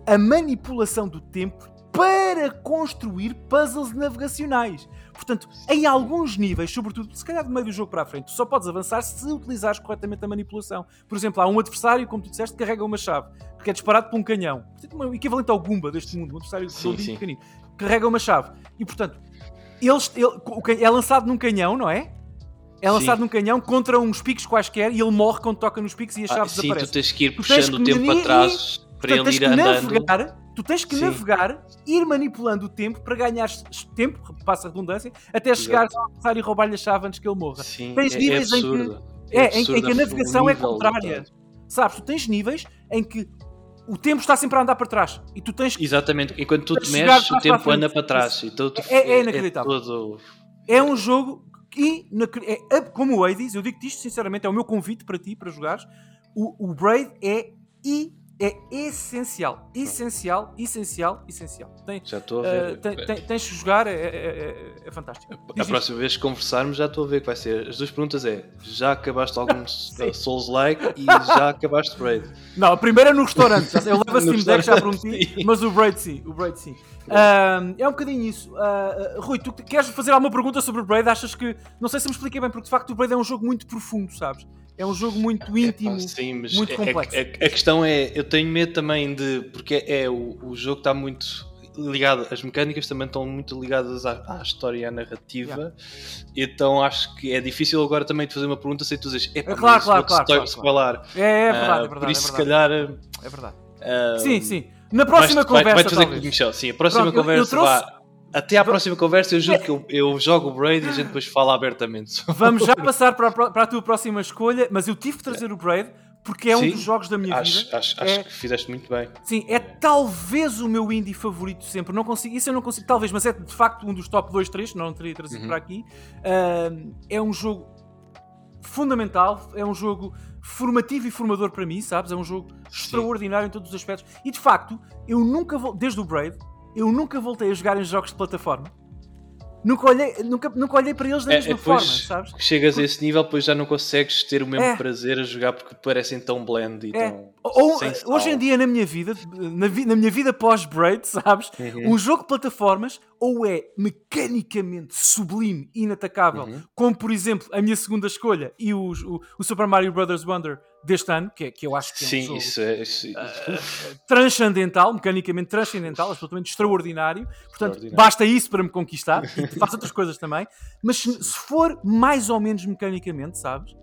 a manipulação do tempo para construir puzzles navegacionais. Portanto, em alguns níveis, sobretudo, se calhar do meio do jogo para a frente, tu só podes avançar se utilizares corretamente a manipulação. Por exemplo, há um adversário, como tu disseste, que carrega uma chave, que é disparado por um canhão. O equivalente ao Goomba deste mundo, um adversário sim, sim. pequenino. Carrega uma chave. E, portanto, eles, ele, é lançado num canhão, não é? É lançado sim. num canhão contra uns picos quaisquer e ele morre quando toca nos picos e a chave ah, desaparece. Sim, tu tens que ir puxando o tempo para trás para portanto, ele ir andando. Navegar, Tu tens que Sim. navegar, ir manipulando o tempo para ganhar tempo, passa a redundância, até chegar ao adversário e roubar-lhe a chave antes que ele morra. Sim, tens é, níveis é em que. É, é em, em, que a navegação é contrária. Sabes, tu tens níveis em que o tempo está sempre a andar para trás e tu tens que. Exatamente, e quando tu te mexes, o tempo anda para trás. Então é, é, inacreditável. É, todo... é um jogo que, é, como o Hades, eu digo-te isto sinceramente, é o meu convite para ti, para jogares. O, o Braid é é essencial. Essencial, essencial, essencial. Tem, já estou a ver. Uh, tem, tem, tens que jogar, é, é, é, é fantástico. A, a próxima vez que conversarmos, já estou a ver que vai ser. As duas perguntas é: já acabaste algum Souls-like e já acabaste Braid? Não, a primeira é no restaurante. Eu levo a Steam Deck, já prometi, mas o Braid sim. O Braid sim. Uh, é um bocadinho isso. Uh, Rui, tu queres fazer alguma pergunta sobre o Braid? Achas que. Não sei se me expliquei bem, porque de facto o Braid é um jogo muito profundo, sabes? É um jogo muito íntimo, é, sim, muito complexo. A, a, a, questão é, eu tenho medo também de. Porque é, é o, o jogo está muito ligado, as mecânicas também estão muito ligadas à, à história e à narrativa, yeah. então acho que é difícil agora também te fazer uma pergunta sem tu dizes, é claro, claro, claro, claro, claro, É, é verdade, uh, é verdade. Por isso, é se calhar. É verdade. Uh, sim, sim. Na próxima conversa. Vai, vai fazer com o Michel, sim, a próxima Pronto, conversa. Eu, eu trouxe... Até à próxima conversa, eu juro que eu, eu jogo o Braid e a gente depois fala abertamente. Vamos já passar para a, para a tua próxima escolha, mas eu tive que trazer o Braid porque é sim, um dos jogos da minha acho, vida. Acho, é, acho que fizeste muito bem. Sim, é talvez o meu indie favorito sempre. Não consigo, isso eu não consigo, talvez, mas é de facto um dos top 2, 3, não teria trazido uhum. para aqui. Uh, é um jogo fundamental, é um jogo formativo e formador para mim, sabes? É um jogo sim. extraordinário em todos os aspectos. E de facto, eu nunca vou, desde o Braid, eu nunca voltei a jogar em jogos de plataforma. Nunca olhei, nunca, nunca olhei para eles da é, mesma forma, sabes? Chegas porque... a esse nível, depois já não consegues ter o mesmo é. prazer a jogar porque parecem tão blend e é. tão. Ou, hoje em dia, na minha vida, na, vi, na minha vida pós-Braid, sabes? Uhum. Um jogo de plataformas ou é mecanicamente sublime, inatacável, uhum. como por exemplo a minha segunda escolha e o, o, o Super Mario Bros. Wonder deste ano, que, é, que eu acho que é um Sim, jogo isso é, isso, uh, transcendental, mecanicamente transcendental, absolutamente extraordinário. Portanto, basta isso para me conquistar e faço outras coisas também. Mas se, se, for mais ou menos mecanicamente, sabes?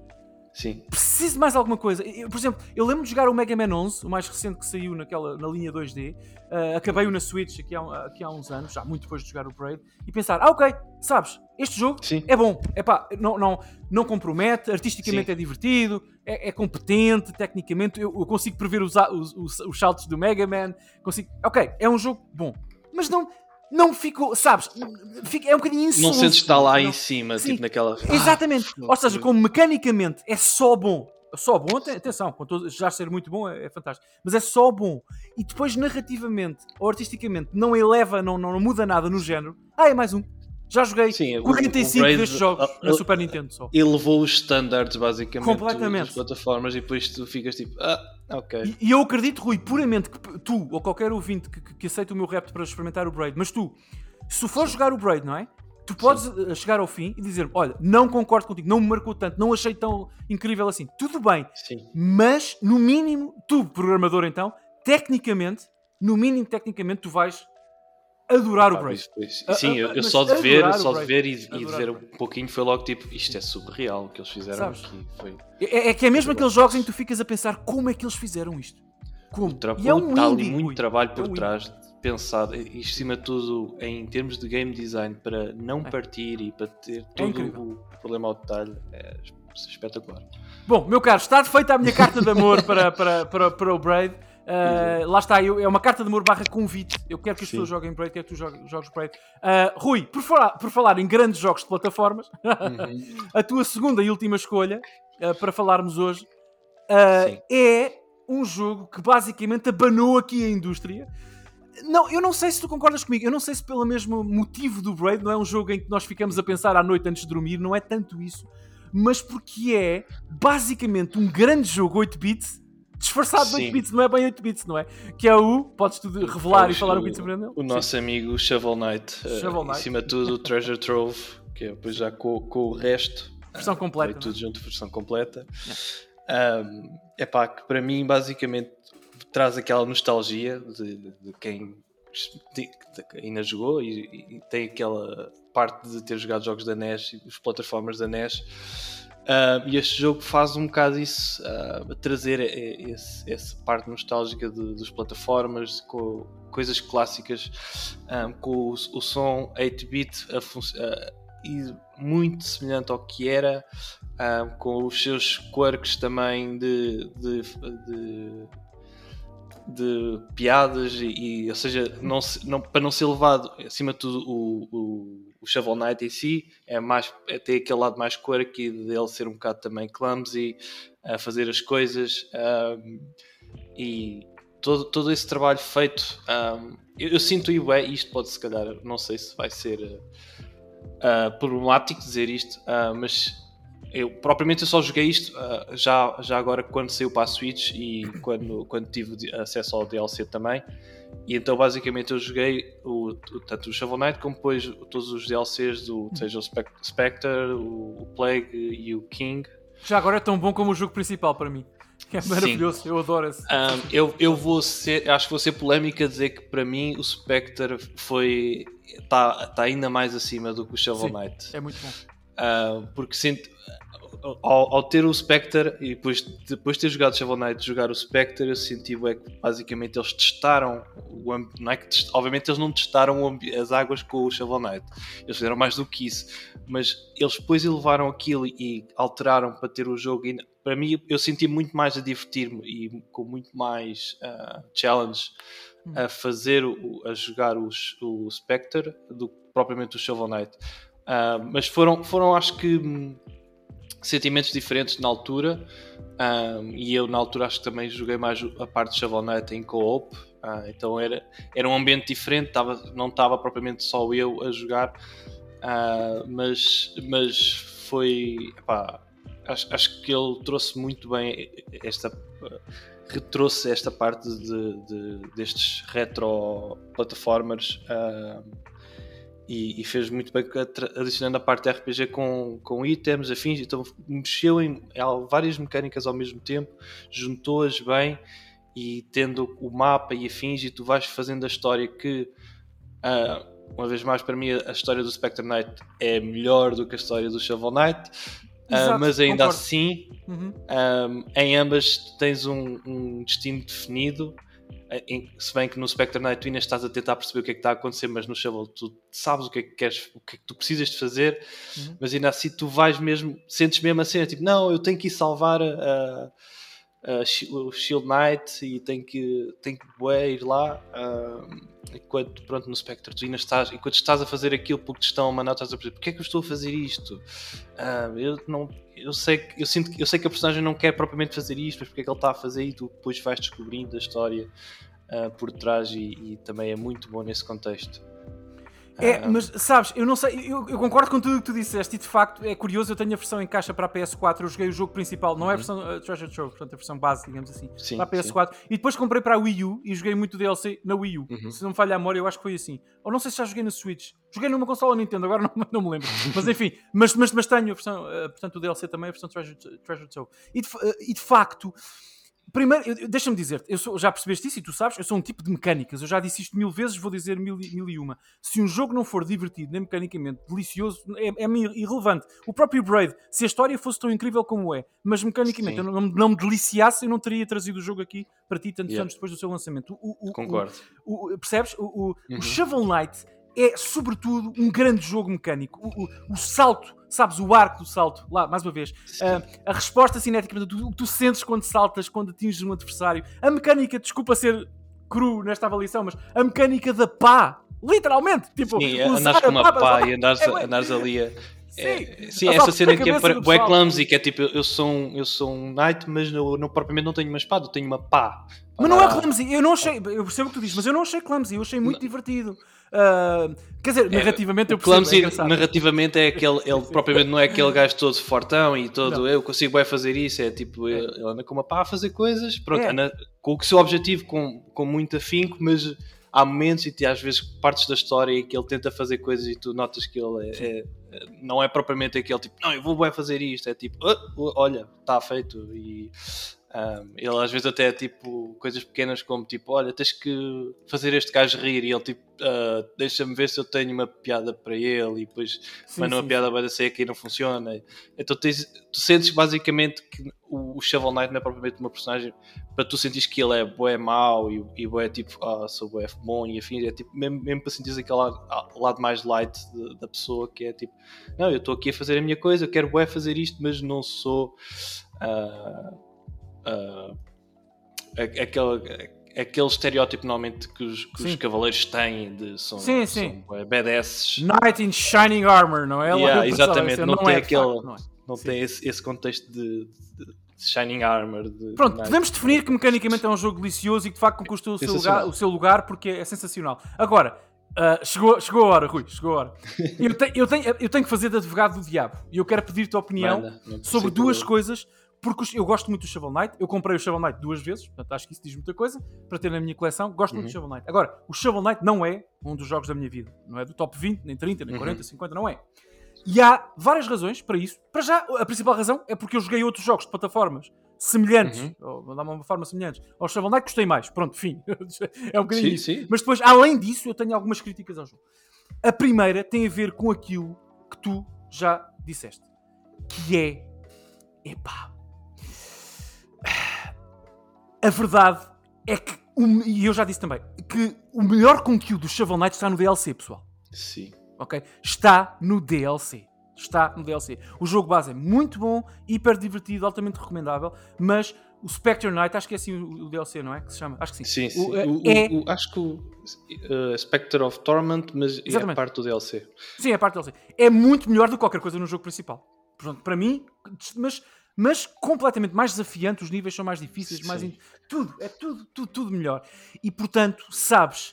Sim. Preciso de mais alguma coisa. Eu, por exemplo, eu lembro de jogar o Mega Man 11, o mais recente que saiu naquela, na linha 2D. Uh, ah, Acabei-o na Switch aqui há, aqui há uns anos, já muito depois de jogar o Braid, e pensar: ah, ok, sabes, este jogo Sim. é bom, é pá, não, não, não compromete, artisticamente Sim. é divertido, é, é, competente, tecnicamente, eu, eu consigo prever os, os, os, os saltos do Mega Man, consigo. Ok, é um jogo bom, mas não não ficou, sabes, fica, é um bocadinho insulso. Não sentes que está lá não. em cima, Sim, tipo naquela. Exatamente. Ah, Ou seja, como mecanicamente é só bom. Só bom, atenção, já ser muito bom é, é, fantástico, mas é só bom. E depois, narrativamente ou artisticamente, não eleva, não, não, não muda nada no género. Ah, é mais um. Já joguei Sim, 45 o, o destes jogos uh, na Super Nintendo só. Elevou os standards, basicamente, Completamente. das plataformas e depois tu ficas tipo, ah, ok. E, e eu acredito, Rui, puramente que tu ou qualquer ouvinte que, que, que aceita o meu repto para experimentar o Braid, mas tu, se for jogar o Braid, não é? Tu podes Sim. Eh, chegar ao fim e dizer: Olha, não concordo contigo, não me marcou tanto, não achei tão incrível assim. Tudo bem, Sim. mas no mínimo, tu, programador, então, tecnicamente, no mínimo, tecnicamente, tu vais adorar ah, o Braid. Sim, eu, eu só de ver, só de ver e, e de ver um pouquinho foi logo tipo, isto é surreal o que eles fizeram Sabes? aqui. Foi... É, é, que é mesmo aqueles jogos em que tu ficas a pensar como é que eles fizeram isto. Como? Tra e é um tal indie, muito trabalho por é um trás pensado, e acima de tudo em termos de game design para não é. partir e para ter é todo é o problema ao detalhe, é espetacular. Bom, meu caro, está feita a minha carta de amor para, para, para, para o Braid. Uh, lá está, eu, é uma carta de amor barra convite. Eu quero que as Sim. pessoas joguem Braid, quero que tu jogues, jogues Braid. Uh, Rui, por falar, por falar em grandes jogos de plataformas, uhum. a tua segunda e última escolha uh, para falarmos hoje é um jogo que basicamente abanou aqui a indústria. Não, eu não sei se tu concordas comigo, eu não sei se pelo mesmo motivo do Braid, não é um jogo em que nós ficamos a pensar à noite antes de dormir, não é tanto isso, mas porque é basicamente um grande jogo 8 bits disfarçado de 8 bits, não é bem 8 bits, não é? Que é o, podes tu revelar e falar um bit sobre ele? O nosso Sim. amigo Shovel Knight, uh, Shovel Knight. em cima de tudo o Treasure Trove, que é depois já com, com o resto. Versão completa. Foi tudo é? junto, versão completa. É um, pá, que para mim basicamente traz aquela nostalgia de, de quem ainda jogou e, e, tem aquela parte de ter jogado jogos da NES e os plataformas da NES Uh, e este jogo faz um bocado isso, uh, trazer esse, essa parte nostálgica de, das plataformas, com coisas clássicas, um, com o, o, som 8-bit e muito semelhante ao que era, com os seus quirks também de, de, de de piadas e, e ou seja, não, não, para não ser levado acima de tudo o, o, o Shovel Knight em si é mais é, tem aquele lado mais quirky dele ser um bocado também clumsy a fazer as coisas um, e todo, todo esse trabalho feito um, eu, eu, sinto e é, isto pode se calhar não sei se vai ser uh, problemático dizer isto uh, mas eu propriamente eu só joguei isto uh, já, já agora quando saiu para a Switch e quando, quando tive acesso ao DLC também. E então basicamente eu joguei o, o, tanto o Shovel Knight como depois todos os DLCs do seja o Spectre, o, o Plague e o King. Já agora é tão bom como o jogo principal para mim. É maravilhoso, Sim. eu adoro esse. Um, eu, eu vou ser, acho que vou ser polémica dizer que para mim o Spectre foi. está tá ainda mais acima do que o Shovel Sim, Knight. É muito bom. Uh, porque sinto, ao, ao, ter o Spectre e depois, depois de ter jogado Shovel Knight, jogar o Spectre, eu senti é que basicamente eles testaram o não é que test, obviamente eles não testaram as águas com o Shovel Knight, eles fizeram mais do que isso, mas eles depois elevaram aquilo e alteraram para ter o jogo. E, para mim, eu senti muito mais a divertir-me e com muito mais uh, challenge a hum. fazer, o, a jogar os, o Spectre do que propriamente o Shovel Knight. Uh, mas foram, foram, acho que sentimentos diferentes na altura. Um, e eu na altura acho que também joguei mais a parte de Shovel Knight em co-op. Uh, então era, era um ambiente diferente, tava, não estava propriamente só eu a jogar, uh, mas, mas foi. Epá, acho, acho que ele trouxe muito bem esta. retrouxe esta parte de, de destes retro plataformas. E, e, fez muito bem adicionando a parte RPG com, com itens, afins, então mexeu em, em várias mecânicas ao mesmo tempo, juntou-as bem e tendo o mapa e afins, e tu vais fazendo a história que, uh, uma vez mais, para mim, a história do Spectre Knight é melhor do que a história do Shovel Knight. Exato, uh, mas ainda concordo. assim, uhum. um, em ambas tens um, um destino definido se bem que no Spectre Night tu ainda estás a tentar perceber o que é que está a acontecer, mas no Shovel tu sabes o que é que queres, o que é que tu precisas de fazer, uhum. mas ainda assim tu vais mesmo, sentes mesmo a cena, tipo, não, eu tenho que ir salvar a, a, o Shield Knight e tenho que, tenho que ir lá. Uh, enquanto pronto, no Spectre tu ainda estás, enquanto estás a fazer aquilo porque te estão a mandar, estás a perceber porque é que eu estou a fazer isto? Uh, eu não eu sei que eu sinto eu sei que a personagem não quer propriamente fazer isto, mas porque é que ele está a fazer e tu depois vais descobrindo a história por trás e, e, também é muito bom nesse contexto. É, mas sabes, eu não sei, eu, eu, concordo com tudo o que tu disseste e de facto é curioso, eu tenho a versão em caixa para a PS4, eu joguei o jogo principal, não é a uhum. versão uh, Treasure Trove, portanto a versão base, digamos assim, sim, para a PS4, sim. e depois comprei para a Wii U e joguei muito DLC na Wii U. Uhum. Se não me falha a memória, eu acho que foi assim. Ou não sei se já joguei na Switch. Joguei numa consola Nintendo, agora não, não me lembro. mas enfim, mas, mas, mas tenho a versão, uh, portanto o DLC também, a versão Treasure, Treasure Trove. E de, uh, e de facto Primeiro, deixa-me dizer, eu sou, já percebeste isso e tu sabes, eu sou um tipo de mecânicas, eu já disse isto mil vezes, vou dizer mil, mil e uma. Se um jogo não for divertido, nem mecanicamente delicioso, é, é irrelevante. O próprio Braid, se a história fosse tão incrível como é, mas mecanicamente eu não, não, me deliciasse, eu não teria trazido o jogo aqui para ti tantos yeah. anos depois do seu lançamento. O, o, Concordo. O, percebes? O, uhum. o Shovel Knight é, sobretudo, um grande jogo mecânico. O, o, o, salto, sabes, o arco do salto, lá, mais uma vez, uh, a resposta cinética, o que tu sentes quando saltas, quando atinges um adversário, a mecânica, desculpa ser cru nesta avaliação, mas a mecânica da pá, literalmente, tipo, Sim, andares com uma pá, pá e andares, é, andares ali a. Sim, é, sim essa cena que é bué clumsy, que é tipo, eu sou um, eu sou um knight, mas eu, não, propriamente não tenho uma espada, eu tenho uma pá. Mas não é clumsy, eu não achei, eu percebo o que tu dizes, mas eu não achei clumsy, eu achei muito não. divertido. Uh, quer dizer, é, narrativamente eu percebo. Clumsy, é narrativamente é aquele, ele propriamente não é aquele gajo todo fortão e todo não. eu consigo bem fazer isso, é tipo, é. ele anda com uma pá a fazer coisas, pronto, é. anda com o seu objetivo com, com muito afinco, mas há momentos e às vezes partes da história em que ele tenta fazer coisas e tu notas que ele é, é não é propriamente aquele tipo, não, eu vou bem fazer isto, é tipo, oh, olha, está feito e um, ele às vezes até é tipo coisas pequenas como tipo, olha, tens que fazer este gajo rir e ele tipo, uh, deixa-me ver se eu tenho uma piada para ele e depois manda uma piada vai ser que não funciona. Então tens, tu sentes basicamente que o, o Shovel Knight não é propriamente uma personagem para tu sentires que ele é bué mau e, e bué tipo, ah, sou bué bom e afim, é tipo, mesmo, mesmo para sentires aquele lado, ah, lado mais light de, da pessoa que é tipo, não, eu estou aqui a fazer a minha coisa, eu quero bué fazer isto, mas não sou. Uh, uh, aquele, aquele estereótipo normalmente que os, que os cavaleiros têm de são, sim, sim. são BDS. Knight in Shining Armor, não é? Yeah, exatamente, não, não, tem é, aquele. não, é. não tem esse, esse contexto de, de Shining Armor. De Pronto, podemos definir que mecanicamente é um jogo delicioso e que de facto conquistou o seu, lugar, o seu lugar porque é sensacional. Agora, uh, chegou, chegou a hora, Rui, chegou a hora. eu, te, eu, tenho, eu tenho que fazer de advogado do diabo e eu quero pedir-te a opinião Manda, sobre duas coisas porque eu gosto muito do Shovel Knight. Eu comprei o Shovel Knight duas vezes, portanto acho que isso diz muita coisa para ter na minha coleção. Gosto uhum. muito do uhum. Shovel Knight. Agora, o Shovel Knight não é um dos jogos da minha vida. Não é do top 20, nem 30, nem 40, uhum. 50, não é. E há várias razões para isso. Para já, a principal razão é porque eu joguei outros jogos de plataformas semelhantes, uhum. ou de uma forma semelhante ao Shovel Knight, gostei mais. Pronto, fim. é um bocadinho sim, sim. Mas depois, além disso, eu tenho algumas críticas ao jogo. A primeira tem a ver com aquilo que tu já disseste, que é, epá, a verdade é que, e eu já disse também, que o melhor conteúdo do Shovel Knight está no DLC, pessoal. Sim. Ok? Está no DLC. Está no DLC. O jogo base é muito bom, hiper divertido, altamente recomendável, mas o Spectre Knight, acho que é assim o, DLC, não é? Que se chama? Acho que sim. Sim, sim. O, é... o, é- acho que o uh, Spectre of Torment, mas é Exatamente. é parte do DLC. Sim, é parte do DLC. É muito melhor do que qualquer coisa no jogo principal. Portanto, para mim, mas mas completamente mais desafiante, os níveis são mais difíceis, mais in... tudo, é tudo, tudo, tudo melhor. E portanto, sabes,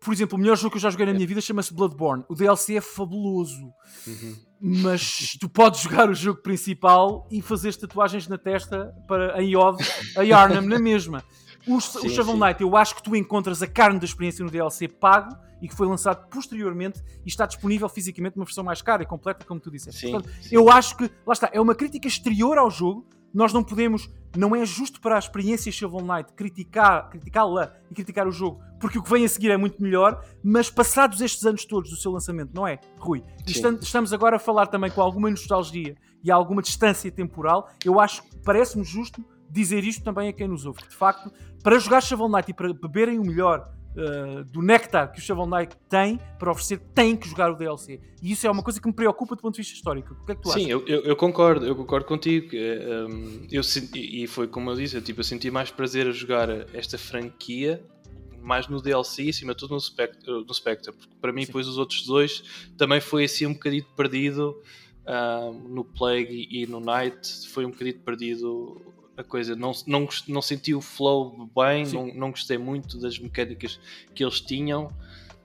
por exemplo, o melhor jogo que eu já joguei na minha vida chama-se Bloodborne. O DLC é fabuloso. Uhum. Mas tu podes jogar o jogo principal e fazer tatuagens na testa para a Iod, a Yarnam na mesma. O, sim, o Shovel Knight, eu acho que tu encontras a carne da experiência no DLC pago e que foi lançado posteriormente e está disponível fisicamente numa versão mais cara e completa, como tu disseste. Sim, Portanto, sim. eu acho que, lá está, é uma crítica exterior ao jogo, nós não podemos, não é justo para a experiência Shovel Knight criticar, criticá-la e criticar o jogo, porque o que vem a seguir é muito melhor, mas passados estes anos todos do seu lançamento, não é, Rui? E estamos agora a falar também com alguma nostalgia e alguma distância temporal, eu acho que parece-me justo dizer isto também a quem nos ouve, que de facto, para jogar Shovel Knight e para beberem o melhor uh, do néctar que o Shovel Knight tem para oferecer, tem que jogar o DLC. E isso é uma coisa que me preocupa do ponto de vista histórico. O que é que tu Sim, eu, eu, eu, concordo, eu concordo contigo. Um, ehm, eu senti, e foi como eu disse, eu, tipo, eu senti mais prazer a jogar esta franquia mais no DLC e acima de tudo no Spectre, no Spectre porque para mim Sim. depois os outros dois também foi assim um bocadinho perdido uh, no Plague e no Night foi um bocadinho perdido a coisa. Não, não, não senti o flow bem, não, não gostei muito das mecânicas que eles tinham.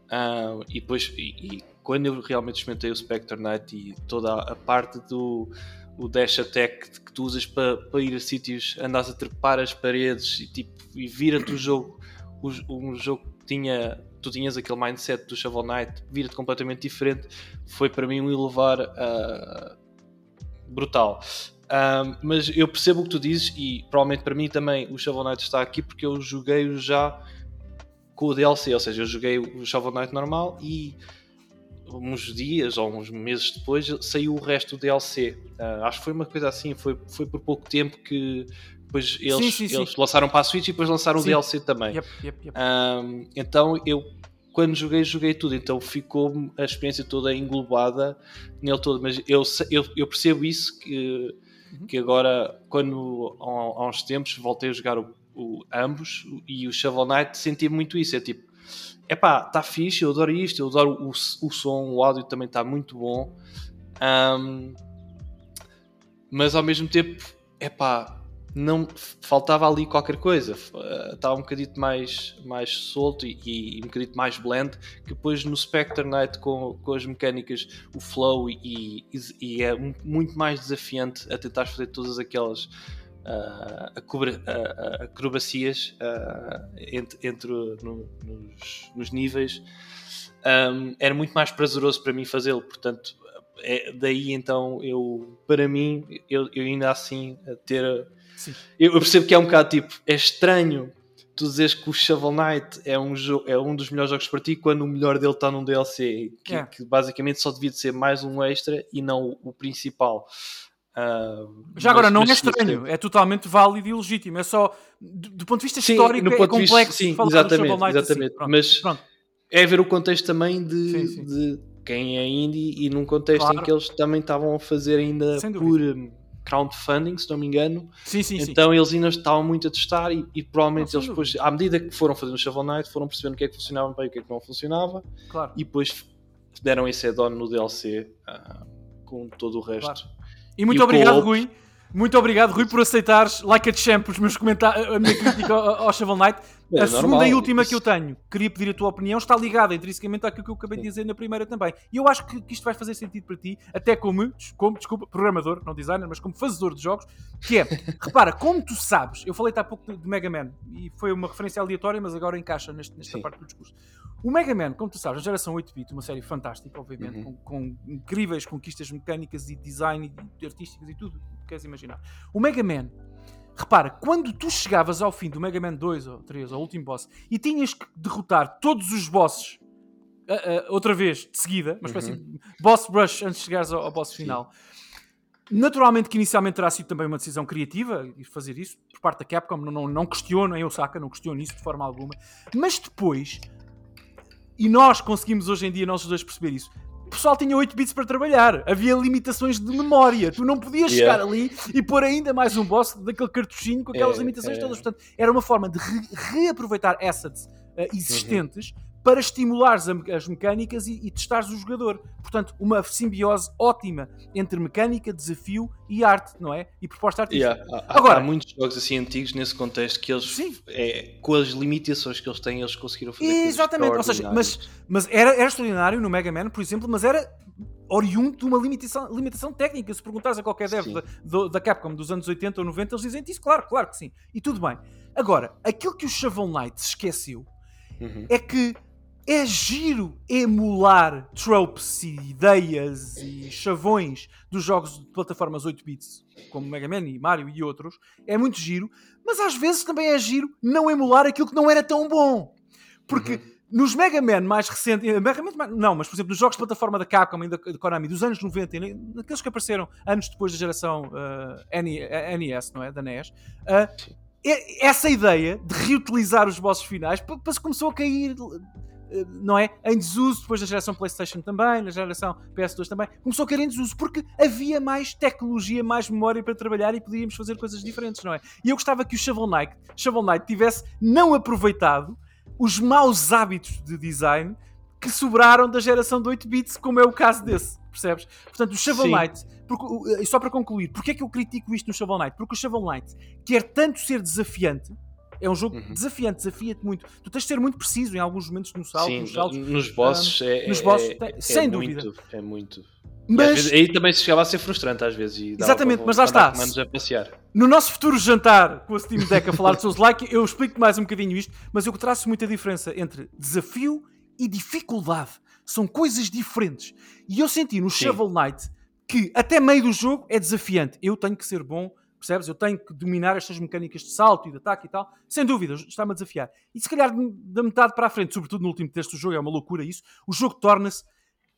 Uh, e depois, e, e, quando eu realmente experimentei o Spectre Knight e toda a, a parte do o dash attack que tu usas para, para ir a sítios, andas a trepar as paredes e, tipo, e vira-te o jogo. O, um jogo que tinha, tu tinhas aquele mindset do Shovel Knight, vira-te completamente diferente. Foi para mim um elevar uh, brutal. Um, mas eu percebo o que tu dizes e provavelmente para mim também o Shovel Knight está aqui porque eu joguei-o já com o DLC, ou seja, eu joguei o Shovel Knight normal e uns dias ou uns meses depois saiu o resto do DLC. Uh, acho que foi uma coisa assim, foi, foi por pouco tempo que depois eles, sim, sim, eles sim. lançaram para a Switch e depois lançaram o DLC também. Yep, yep, yep. Um, então eu quando joguei, joguei tudo, então ficou a experiência toda englobada nele todo, mas eu, eu, eu percebo isso que uhum. que agora, quando há, uns tempos voltei a jogar o, o, ambos e o Shovel Knight, senti muito isso. É tipo, epá, está fixe, eu adoro isto, eu adoro o, o som, o áudio também está muito bom. Um, mas ao mesmo tempo, epá, não faltava ali qualquer coisa, estava um bocadinho mais, mais solto e, e, um bocadinho mais blend, que depois no Spectre Knight com, com as mecânicas, o flow e, e, e é muito mais desafiante a tentar fazer todas aquelas uh, acrobacias uh, entre, entre no, nos, nos, níveis. Um, era muito mais prazeroso para mim fazê-lo, portanto, é, daí então eu, para mim, eu, eu ainda assim ter eu, eu, percebo que é um bocado tipo, é estranho tu dizes que o Shovel Knight é um, é um dos melhores jogos para ti quando o melhor dele está num DLC, que, é. que basicamente só devia ser mais um extra e não o, o principal. Uh, Já agora, não é estranho, é totalmente válido e legítimo, é só do, do ponto de vista sim, histórico, é complexo. Vista, sim, exatamente, Knight, exatamente. Assim. Pronto, mas pronto. é ver o contexto também de, sim, sim. de quem é indie e num contexto claro. em que eles também estavam a fazer ainda por crowdfunding, se não me engano. Sim, sim, então sim. eles ainda estavam muito a testar e, e provavelmente não, eles depois, à medida que foram fazendo o Shovel Knight, foram percebendo o que é que funcionava bem e o que é que não funcionava. Claro. E depois deram esse add-on no DLC uh, ah, com todo o resto. Claro. E muito e obrigado, Rui. Muito obrigado, Rui, por aceitares, like a champ, os meus comentários, a minha crítica ao, ao Shovel Knight. É, a segunda normal, e última isso. que eu tenho, queria pedir a tua opinião, está ligada intrinsecamente àquilo que eu acabei de dizer na primeira também. E eu acho que, que isto vai fazer sentido para ti, até como, como, desculpa, programador, não designer, mas como fazedor de jogos, que é, repara, como tu sabes, eu falei-te há pouco de, de Mega Man, e foi uma referência aleatória, mas agora encaixa neste, nesta Sim. parte do discurso. O Mega Man, como tu sabes, a geração 8-bit, uma série fantástica, obviamente, uhum. com, com, incríveis conquistas mecânicas e design e artísticas e tudo, que queres imaginar. O Mega Man Repara, quando tu chegavas ao fim do Mega Man 2 ou 3, ao último boss, e tinhas que derrotar todos os bosses uh, uh, outra vez, de seguida, uma espécie uhum. de boss rush antes de chegares ao, ao boss final. Naturalmente que inicialmente terá sido também uma decisão criativa fazer isso por parte da Capcom, não, não, não questiono em Osaka, não questiono isso de forma alguma, mas depois, e nós conseguimos hoje em dia, nós dois perceber isso, pessoal tinha 8 bits para trabalhar. Havia limitações de memória. Tu não podias yeah. chegar ali e pôr ainda mais um boss daquele cartuchinho com aquelas é, limitações é. todas. Portanto, era uma forma de re reaproveitar assets uh, existentes uhum para estimulares as mecânicas e, e testares o jogador. Portanto, uma simbiose ótima entre mecânica, desafio e arte, não é? E proposta artística. Yeah. Há, Agora, há muitos jogos assim antigos nesse contexto que eles, é, com as limitações que eles têm, eles conseguiram fazer Exatamente, ou seja, mas, mas era, era extraordinário no Mega Man, por exemplo, mas era oriundo de uma limitação, limitação técnica. Se perguntares a qualquer dev da, da, Capcom dos anos 80 ou 90, eles dizem isso, claro, claro que sim. E tudo bem. Agora, aquilo que o Shovel Knight se esqueceu uhum. é que é giro emular tropes e ideias e chavões dos jogos de plataformas 8 bits, como Mega Man e Mario e outros. É muito giro, mas às vezes também é giro não emular aquilo que não era tão bom. Porque uhum. nos Mega Man mais recentes, eh, Mega Man, não, mas por exemplo, nos jogos de plataforma da Capcom e da, Konami dos anos 90, naqueles que apareceram anos depois da geração uh, NES, não é? Da NES. Uh, essa ideia de reutilizar os bosses finais se começou a cair eh, não é? Em desuso, depois da geração PlayStation também, na geração PS2 também, começou a cair em desuso porque havia mais tecnologia, mais memória para trabalhar e podíamos fazer coisas diferentes, não é? E eu gostava que o Shovel Knight, Shovel Knight tivesse não aproveitado os maus hábitos de design que sobraram da geração de 8 bits, como é o caso desse, percebes? Portanto, o Shovel. Knight, porque, eh, só para concluir, porque é que eu critico isto no Shovel Knight? Porque o Shovel Knight quer tanto ser desafiante é um jogo uhum. desafiante, desafia-te muito. Tu tens de ser muito preciso em alguns momentos no salto, Sim, nos saltos. Nos bosses, um, é, nos bosses é, é, sem dúvida. Muito, é muito. Mas... Vezes, aí também se chegava a ser frustrante às vezes. Exatamente, mas lá está. No nosso futuro jantar com a Steam Deck a falar de Souls Like, eu explico mais um bocadinho isto, mas eu traço muita diferença entre desafio e dificuldade. São coisas diferentes. E eu senti no Sim. Shovel Knight que até meio do jogo é desafiante. Eu tenho que ser bom Percebes? Eu tenho que dominar estas mecânicas de salto e de ataque e tal. Sem dúvida, está-me a desafiar. E se calhar da metade para a frente, sobretudo no último texto do jogo, é uma loucura isso. O jogo torna-se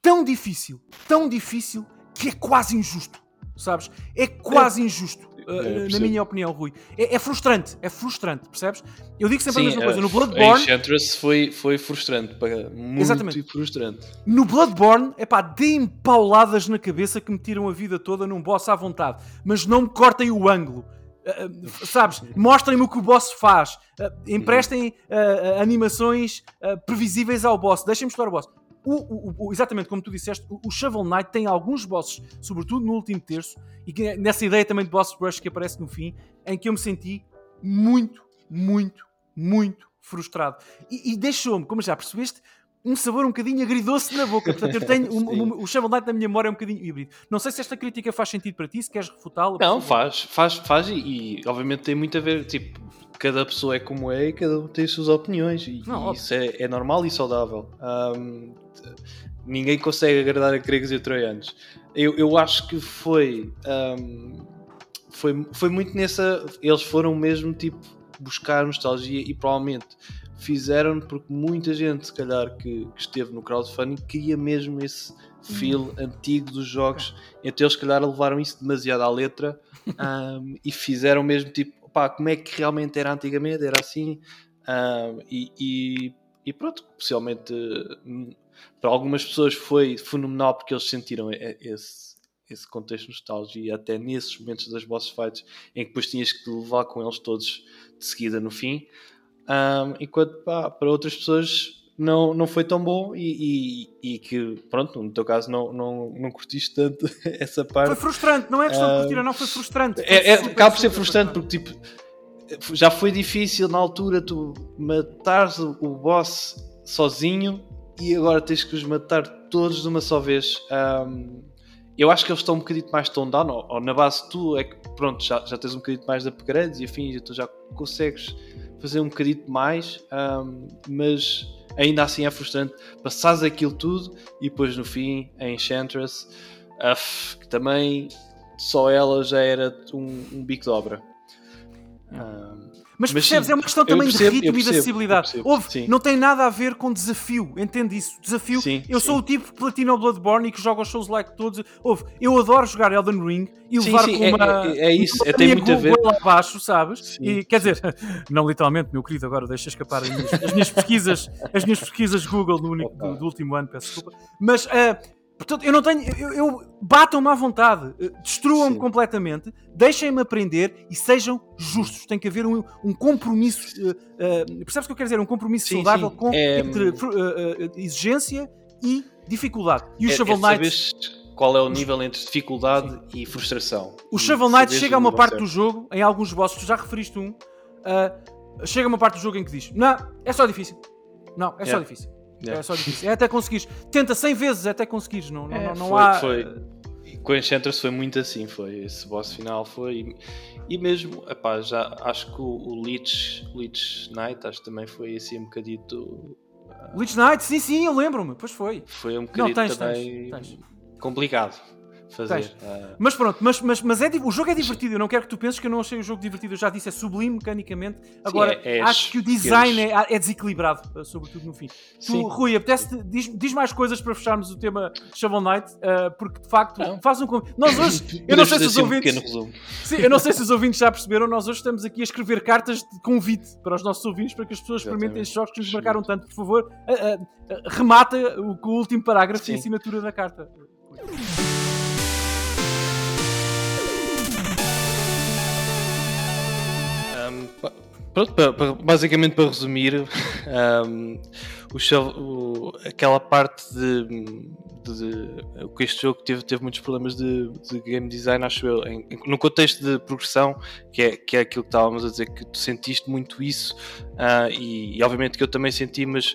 tão difícil, tão difícil, que é quase injusto. Sabes? É quase injusto. Uh, na minha opinião, Rui. É, é, frustrante, é frustrante, percebes? Eu digo sempre Sim, a mesma coisa. No Bloodborne. Enchantress foi, foi frustrante, muito Exatamente. frustrante. No Bloodborne, é pá, deem pauladas na cabeça que me tiram a vida toda num boss à vontade, mas não me cortem o ângulo. Uh, sabes? Mostrem-me o que o boss faz. Uh, emprestem uh, animações previsíveis ao boss. Deixem-me estudar o boss. O, o, o, exatamente como tu disseste, o, Shovel Knight tem alguns bosses, sobretudo no último terço, e que, nessa ideia também de boss rush que aparece no fim, em que eu me senti muito, muito, muito frustrado. E, e deixou-me, como já percebeste, um sabor um bocadinho agridoce na boca. Portanto, eu tenho o, o Shovel Knight na minha memória é um bocadinho híbrido. Não sei se esta crítica faz sentido para ti, se queres refutá-la. Não, faz, faz, faz e, e, obviamente tem muito a ver, tipo, cada pessoa é como é e cada um tem as suas opiniões e, não, e isso é, é, normal e saudável. Um, ninguém consegue agradar a gregos e troianos. Eu, eu acho que foi, um, foi, foi muito nessa. Eles foram mesmo tipo buscar nostalgia e provavelmente fizeram porque muita gente, se calhar, que, que esteve no crowdfunding queria mesmo esse feel hum. antigo dos jogos. Então eles, se calhar, levaram isso demasiado à letra um, e fizeram mesmo tipo, pá, como é que realmente era antigamente? Era assim. Um, e, e, e, pronto, possivelmente para algumas pessoas foi fenomenal porque eles sentiram esse, esse contexto de nostalgia e até nesses momentos das boss fights em que depois tinhas que levar com eles todos de seguida no fim. Um, enquanto pá, para outras pessoas não, não foi tão bom e, e, e, que, pronto, no teu caso não, não, não curtiste tanto essa parte. Foi frustrante, não é questão de curtir, não, foi frustrante. Foi é, é, acaba por ser frustrante porque, tipo, já foi difícil na altura tu matares o boss sozinho e agora tens que os matar todos de uma só vez. Um, eu acho que eles estão um bocadinho mais toned down, ou, ou, na base tu é que pronto, já, já tens um bocadinho mais de upgrades e afins, e tu já consegues fazer um bocadinho mais, um, mas ainda assim é frustrante passares aquilo tudo e depois no fim a Enchantress, uh, que também só ela já era um, um bico de obra. Um, mas, mas percebes, sim, é uma questão também percebo, de ritmo percebo, e de acessibilidade. Houve, não tem nada a ver com desafio, entende isso? Desafio, sim, eu sim. sou o tipo Platino Bloodborne e que joga os shows like todos. Houve, eu adoro jogar Elden Ring e levar com é, uma. É, é isso, é, tem muito a ver. lá abaixo, sabes? E quer dizer, não literalmente, meu querido, agora deixa escapar as minhas, as minhas pesquisas, as minhas pesquisas Google no único, do, do, último ano, peço desculpa. Mas uh, Portanto, eu não tenho. Eu, eu batam-me à vontade, eh, destruam-me completamente, deixem-me aprender e sejam justos. Tem que haver um, um compromisso. Uh, uh, percebes o que eu quero dizer? Um compromisso sim, saudável sim. Com, é... entre uh, exigência e dificuldade. E o é, Shovel é Knight. Qual é o nível entre dificuldade sim. e frustração? O Shovel Knight chega a uma parte certo. do jogo, em alguns bosses, tu já referiste um, chega a uma parte do jogo em que diz: Não, é só difícil. Não, é yeah. só difícil. Yeah. É só difícil. É até conseguires. Tenta 100 vezes é até conseguires. Não, é, não, não foi, há. Foi. Com Enchantress foi muito assim. Foi. Esse boss final foi. E mesmo, epá, já acho que o, o Leech, Leech Knight acho que também foi assim um bocadito. Bleach Knight, sim, sim, eu lembro-me. Pois foi. Foi um bocadinho não, tens, também tens, tens. complicado fazer. Uh... Mas pronto, mas, mas, mas é, o jogo é divertido. Eu não quero que tu penses que eu não achei o jogo divertido. Eu já disse, é sublime mecanicamente. Agora, Sim, é, é, acho que o design é, é, desequilibrado, eh, sobretudo no fim. Sim. Tu, Rui, apetece diz, diz mais coisas para fecharmos o tema Shovel Knight, uh, porque de facto não. faz um. Nós hoje, eu não sei se os ouvintes. Um Sim, eu não sei se os ouvintes já perceberam, nós hoje estamos aqui a escrever cartas de convite para os nossos ouvintes para que as pessoas experimentem estes jogos que nos marcaram tanto. Por favor, uh, remata o, o último parágrafo Sim. e assinatura da carta. Pronto, basicamente para resumir, um, o, o, aquela parte de, de, de, que este jogo teve, teve muitos problemas de, de game design, acho eu, em, no contexto de progressão, que é, que é aquilo que estávamos a dizer, que tu sentiste muito isso, uh, e, e, obviamente que eu também senti, mas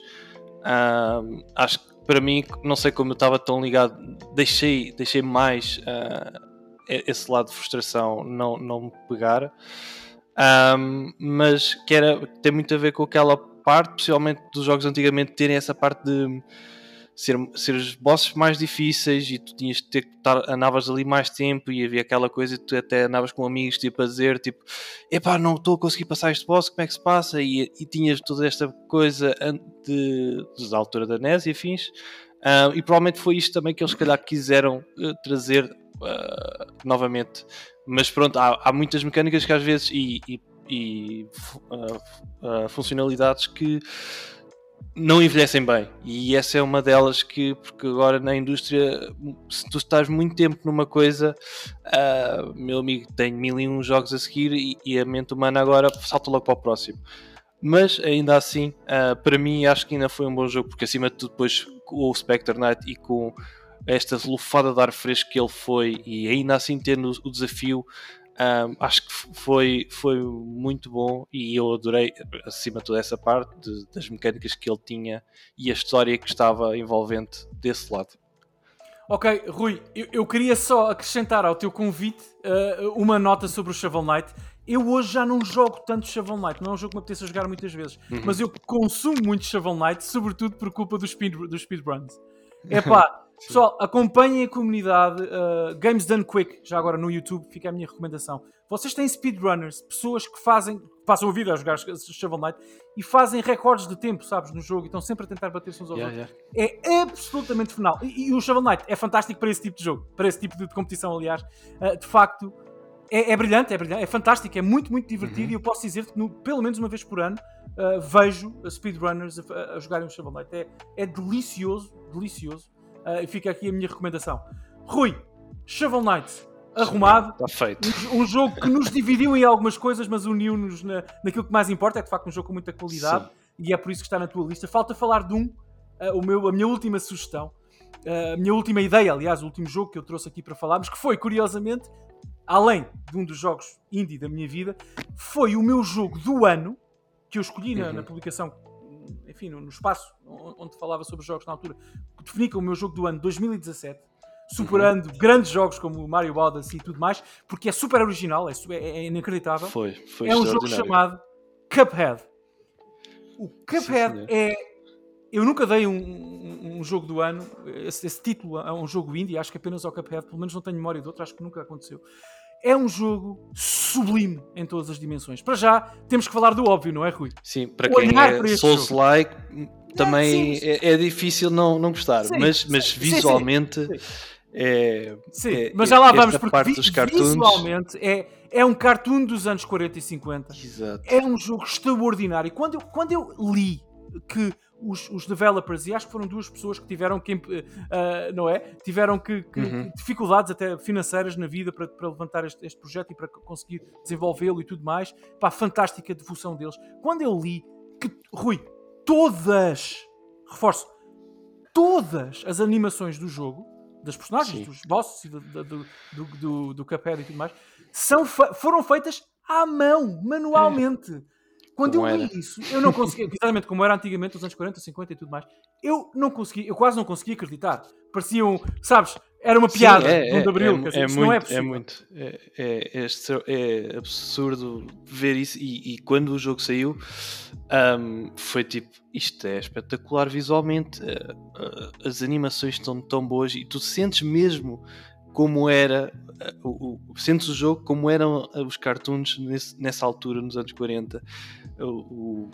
uh, acho que para mim, não sei como eu estava tão ligado, deixei, deixei mais uh, esse lado de frustração não, não me pegar. Um, mas que era, tem muito a ver com aquela parte, possivelmente dos jogos antigamente terem essa parte de ser, ser os bosses mais difíceis e tu tinhas de ter que estar, andavas ali mais tempo e havia aquela coisa tu até andavas com amigos tipo a dizer tipo, epá, não estou a conseguir passar este boss, como é que se passa? E, e tinhas toda esta coisa de, da altura da NES e afins. Uh, e provavelmente foi isto também que eles, se calhar, quiseram uh, trazer uh, novamente mas pronto, há, há muitas mecânicas que às vezes e, e, e uh, uh, funcionalidades que não envelhecem bem. E essa é uma delas que porque agora na indústria se tu estás muito tempo numa coisa uh, meu amigo tem mil e um jogos a seguir e, e, a mente humana agora salta logo para o próximo. Mas ainda assim uh, para mim acho que ainda foi um bom jogo porque acima de tudo depois com o Spectre Knight e com esta lufada de ar fresco que ele foi e ainda assim tendo o desafio um, acho que foi, foi muito bom e eu adorei, acima de toda essa parte, de, das mecânicas que ele tinha e a história que estava envolvente desse lado. Ok, Rui, eu, eu queria só acrescentar ao teu convite uh, uma nota sobre o Shovel Knight. Eu hoje já não jogo tanto Shovel Knight, não é um jogo que me apeteça jogar muitas vezes, uhum. mas eu consumo muito Shovel Knight, sobretudo por culpa dos, speed, dos speedruns. É pá, Pessoal, acompanhem a comunidade uh, Games Done Quick, já agora no YouTube, fica a minha recomendação. Vocês têm speedrunners, pessoas que fazem, passam a vida a jogar Shovel Knight e fazem recordes de tempo, sabes, no jogo e estão sempre a tentar bater-se uns aos yeah, outros. Yeah. É absolutamente fenomenal. E, e, o Shovel Knight é fantástico para esse tipo de jogo, para esse tipo de, de competição, aliás. Uh, de facto, é, é, brilhante, é brilhante, é fantástico, é muito, muito divertido uhum. e eu posso dizer-te que pelo menos uma vez por ano uh, vejo speedrunners a, a, jogarem o Shovel Knight. É, é delicioso, delicioso. Uh, fica aqui a minha recomendação. Rui, Shovel Knight, arrumado. Está feito. Um, um, jogo que nos dividiu em algumas coisas, mas uniu-nos na, naquilo que mais importa. É de facto um jogo com muita qualidade Sim. e é por isso que está na tua lista. Falta falar de um, uh, o meu, a minha última sugestão, uh, a minha última ideia, aliás, o último jogo que eu trouxe aqui para falarmos, que foi, curiosamente, além de um dos jogos indie da minha vida, foi o meu jogo do ano que eu escolhi na, uhum. na publicação enfim, no, espaço onde falava sobre jogos na altura, defini como o meu jogo do ano 2017, superando uhum. grandes jogos como Mario Odyssey e tudo mais, porque é super original, é, é, é inacreditável. Foi, foi É um jogo chamado Cuphead. O Cuphead Sim, é. Eu nunca dei um, um, um jogo do ano, esse, esse, título a um jogo indie, acho que apenas ao Cuphead, pelo menos não tenho memória de outro, acho que nunca aconteceu é um jogo sublime em todas as dimensões. Para já, temos que falar do óbvio, não é, Rui? Sim, para quem é Souls-like, também é, é, é, difícil não, não gostar, sim, mas, mas sim, visualmente sim, é. Sim, é, mas já lá vamos, porque parte dos cartoons... visualmente é, é um cartoon dos anos 40 e 50. Exato. É um jogo extraordinário. Quando eu, quando eu li que os, os, developers, e acho que foram duas pessoas que tiveram que, uh, não é? Tiveram que, que uhum. dificuldades até financeiras na vida para, para levantar este, este, projeto e para conseguir desenvolvê-lo e tudo mais. Pá, fantástica devoção deles. Quando eu li que, Rui, todas, reforço, todas as animações do jogo, das personagens, Sim. dos bosses e do, do, do, do, do Cuphead e tudo mais, são, foram feitas à mão, manualmente. É. Quando como eu li era. isso, eu não conseguia, exatamente como era antigamente, nos anos 40, 50 e tudo mais, eu não conseguia, eu quase não conseguia acreditar. Pareciam, sabes, era uma piada Sim, é, 1 de Abril. É, é, muito, é, muito. É, é, é, absurdo ver isso. E, e quando o jogo saiu, um, foi tipo: isto é espetacular visualmente. Uh, uh, as animações estão tão boas e tu sentes mesmo como era uh, o, o, sentes o jogo como eram os cartoons nesse, nessa altura, nos anos 40. O,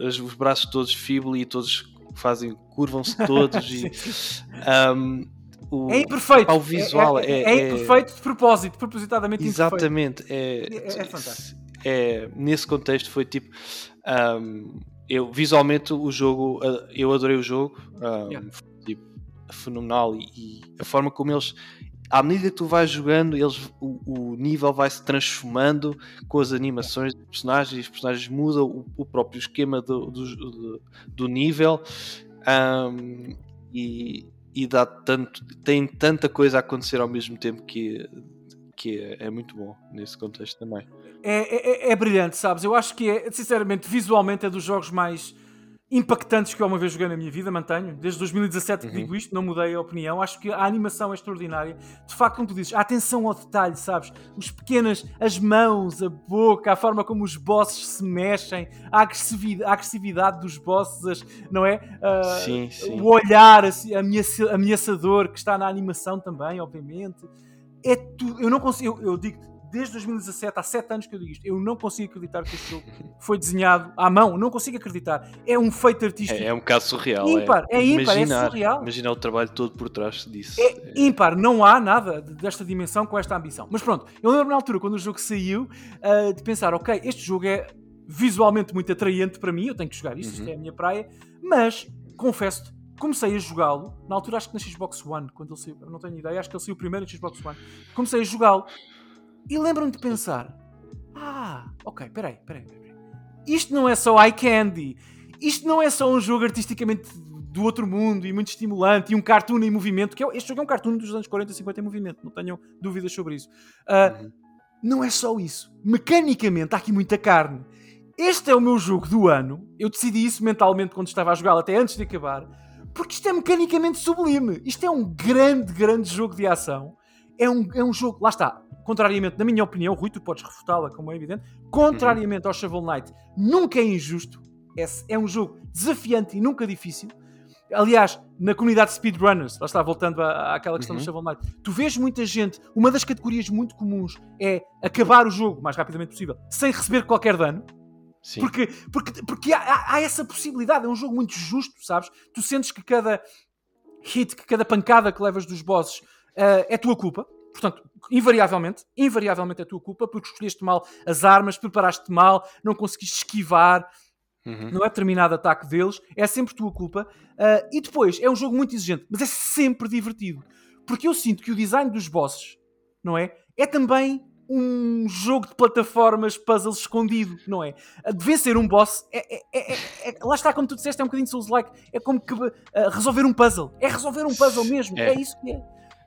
os braços todos feeble e todos fazem, curvam-se todos e. Um, o, é imperfeito. Ao visual. É, é, é, é imperfeito de propósito, propositadamente Exatamente. É, é, é, fantástico. É, nesse contexto foi tipo. Um, eu, visualmente o jogo, eu adorei o jogo, um, yeah. tipo, fenomenal e, e, a forma como eles à medida que tu vais jogando, eles, o, o nível vai se transformando com as animações dos personagens, os personagens mudam o, o próprio esquema do, do, do, nível um, e, e dá tanto, tem tanta coisa a acontecer ao mesmo tempo que, que é, é muito bom nesse contexto também. É, é, é, brilhante, sabes? Eu acho que é, sinceramente, visualmente é dos jogos mais impactantes que eu uma vez joguei na minha vida, mantenho. Desde 2017 que uhum. digo isto, não mudei a opinião. Acho que a animação é extraordinária. De facto, como tu dizes, a atenção ao detalhe, sabes? Os pequenas, as mãos, a boca, a forma como os bosses se mexem, a agressividade, a agressividade dos bosses, não é? Uh, sim, sim. O olhar assim, ameaçador que está na animação também, obviamente. É tu, eu não consigo, eu, eu digo desde 2017, há 7 anos que eu digo isto, eu não consigo acreditar que este jogo foi desenhado à mão, não consigo acreditar. É um feito artístico. É, é um bocado surreal. Ímpar, é, é ímpar, é surreal. Imaginar o trabalho todo por trás disso. É, é ímpar, não há nada desta dimensão com esta ambição. Mas pronto, eu lembro na altura, quando o jogo saiu, uh, de pensar, ok, este jogo é visualmente muito atraente para mim, eu tenho que jogar isto, uhum. isto é a minha praia, mas confesso-te, comecei a jogá-lo, na altura acho que na Xbox One, quando ele saiu, não tenho ideia, acho que ele saiu primeiro na Xbox One. Comecei a jogá-lo e lembram-me de pensar: ah, ok, peraí, peraí, peraí. Isto não é só eye candy. Isto não é só um jogo artisticamente do outro mundo e muito estimulante e um cartoon em movimento. Que é, este jogo é um cartoon dos anos 40 e 50 em movimento, não tenham dúvidas sobre isso. Uh, uhum. Não é só isso. Mecanicamente há aqui muita carne. Este é o meu jogo do ano. Eu decidi isso mentalmente quando estava a jogá-lo, até antes de acabar. Porque isto é mecanicamente sublime. Isto é um grande, grande jogo de ação. É um, é um jogo, lá está, contrariamente, na minha opinião, Rui, tu podes refutá-la, como é evidente, contrariamente uhum. ao Shovel Knight, nunca é injusto. É, é um jogo desafiante e nunca difícil. Aliás, na comunidade de speedrunners, lá está, voltando à, àquela questão uhum. do Shovel Knight, tu vês muita gente, uma das categorias muito comuns é acabar o jogo o mais rapidamente possível, sem receber qualquer dano. Sim. Porque, porque, porque há, há, essa possibilidade, é um jogo muito justo, sabes? Tu sentes que cada hit, que cada pancada que levas dos bosses uh, é tua culpa. Portanto, invariavelmente, invariavelmente é tua culpa porque escolheste mal as armas, preparaste mal, não conseguiste esquivar, uhum. não é determinado ataque deles, é sempre tua culpa. Uh, e depois, é um jogo muito exigente, mas é sempre divertido. Porque eu sinto que o design dos bosses, não é? É também um jogo de plataformas, puzzles escondido, não é? De vencer um boss, é, é, é, é lá está, como tu disseste, é um bocadinho Souls-like, é como que uh, resolver um puzzle, é resolver um puzzle mesmo, é, isso que é.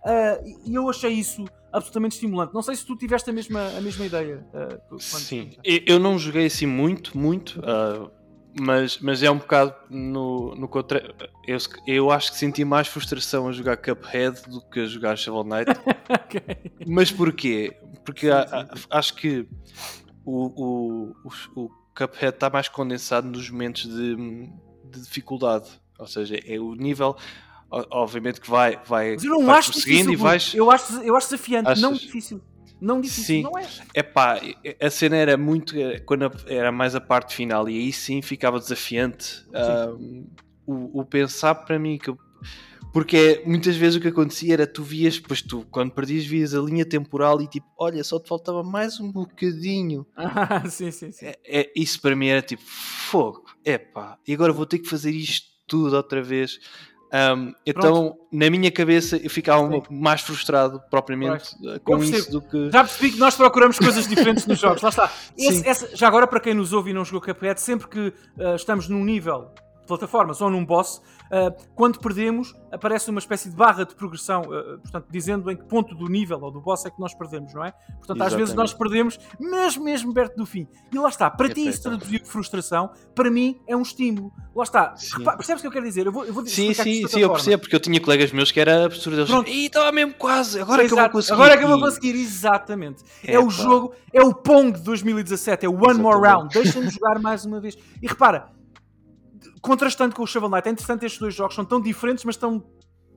Uh, e eu achei isso absolutamente estimulante. Não sei se tu tiveste a mesma, a mesma ideia. Uh, Sim, eu não joguei assim muito, muito, uh, mas, mas é um bocado no, no contra... eu, eu acho que senti mais frustração a jogar Cuphead do que a jogar Shovel Knight. okay. Mas porquê? Porque acho que o, o, o, o Cuphead está mais condensado nos momentos de, de dificuldade. Ou seja, é o nível obviamente que vai, vai, Mas eu não acho difícil, e vais... eu, acho, eu acho desafiante, Achas... não difícil. Não difícil, sim. não é? É pá, a cena era muito. Quando era mais a parte final, e aí sim ficava desafiante. Um, o, o, pensar para mim que. Porque muitas vezes o que acontecia era tu vias, depois tu, quando perdias, vias a linha temporal e tipo, olha, só te faltava mais um bocadinho. Ah, sim, sim, sim. É, é, isso para mim era tipo, fogo, é pá, e agora vou ter que fazer isto tudo outra vez. Um, então, na minha cabeça, eu ficava Sim. mais frustrado propriamente Pronto. com isso do que. Já percebi que nós procuramos coisas diferentes nos jogos. Lá está. Esse, já agora, para quem nos ouve e não jogou Cuphead, sempre que uh, estamos num nível plataformas ou num boss, Uh, quando perdemos, aparece uma espécie de barra de progressão, uh, portanto, dizendo em que ponto do nível ou do boss é que nós perdemos, não é? Portanto, Exatamente. às vezes nós perdemos mesmo, mesmo perto do fim. E lá está, para é ti isso traduziu frustração, para mim é um estímulo. Lá está, percebes o que eu quero dizer? Eu vou, eu vou sim, sim, sim, eu percebo, porque eu tinha colegas meus que era absurdo. Pronto. E estava mesmo quase, agora é que eu vou conseguir. Agora é que eu vou conseguir, exatamente. É, é o jogo, é o Pong de 2017, é o One Exatamente. More Round. Deixa-me jogar mais uma vez. E repara, contrastando com o Shovel Knight, é interessante estes dois jogos, são tão diferentes, mas tão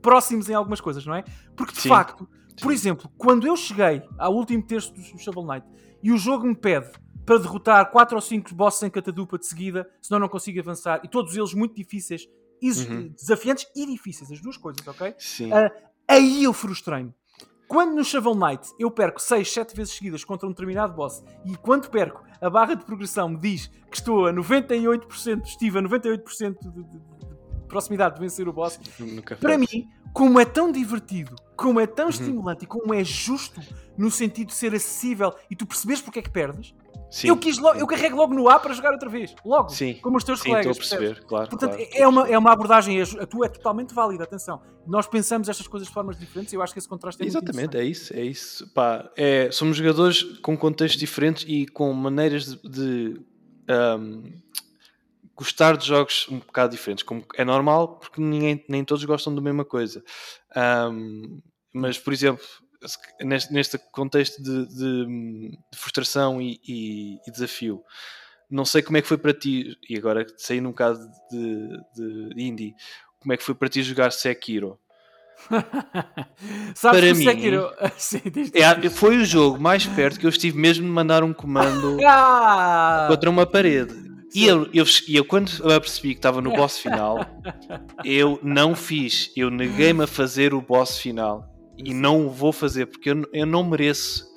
próximos em algumas coisas, não é? Porque de Sim. facto, por exemplo, quando eu cheguei ao último texto do Shovel Knight e o jogo me pede para derrotar 4 ou 5 bosses em catadupa de seguida, senão não consigo avançar, e todos eles muito difíceis, uhum. desafiantes e difíceis, as duas coisas, ok? Sim. Uh, aí eu frustrei-me. Quando no Shovel Knight eu perco 6, 7 vezes seguidas contra um determinado boss e quando perco a barra de progressão me diz que estou a 98%, estive a 98% de, de, de, proximidade de vencer o boss, para mim, como é tão divertido, como é tão uhum. estimulante e como é justo no sentido de ser acessível e tu percebes porque é que perdes, Sim. Eu, quis logo, eu carrego logo no A para jogar outra vez. Logo. Sim. Como os teus Sim, colegas. Estou a perceber, claro. Portanto, claro, é, uma, é uma abordagem. A tua é totalmente válida, atenção. Nós pensamos estas coisas de formas diferentes e eu acho que esse contraste é Exatamente, é isso. É isso. Pá, é, somos jogadores com contextos diferentes e com maneiras de. de um, gostar de jogos um bocado diferentes, como é normal, porque ninguém, nem todos gostam da mesma coisa. Um, mas, por exemplo, neste, neste contexto de, de, de frustração e, e, e, desafio. Não sei como é que foi para ti, e agora saí num caso de, de indie, como é que foi para ti jogar Sekiro? Sabes para mim, Sekiro... é, foi o jogo mais perto que eu estive mesmo de mandar um comando ah! contra uma parede. E eu, eu, eu, quando eu percebi que estava no boss final, eu não fiz, eu neguei-me a fazer o boss final e não o vou fazer porque eu, eu não mereço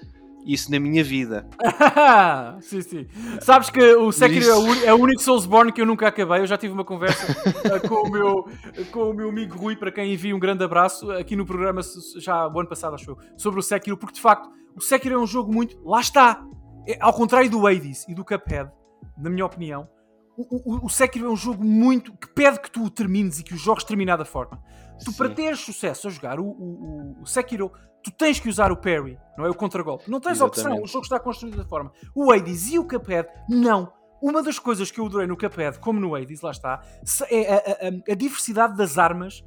isso na minha vida. sim, sim. Sabes que o Sekiro é, é o único Soulsborne que eu nunca acabei. Eu já tive uma conversa uh, com, o meu, com o meu amigo Rui, para quem envia um grande abraço, aqui no programa, já o ano passado, acho eu, sobre o Sekiro, porque de facto o Sekiro é um jogo muito. Lá está! É, ao contrário do Hades e do Cuphead, na minha opinião, o, o, o Sekiro é um jogo muito que pede que tu o termines e que o jogues de determinada forma. Tu, Sim. para teres sucesso a jogar o, o, o, Sekiro, tu tens que usar o parry, não é? O contragolpe. Não tens Exatamente. opção, o jogo está construído da forma. O Hades e o Cuphead, não. Uma das coisas que eu adorei no Cuphead, como no Hades, lá está, é a, a, a diversidade das armas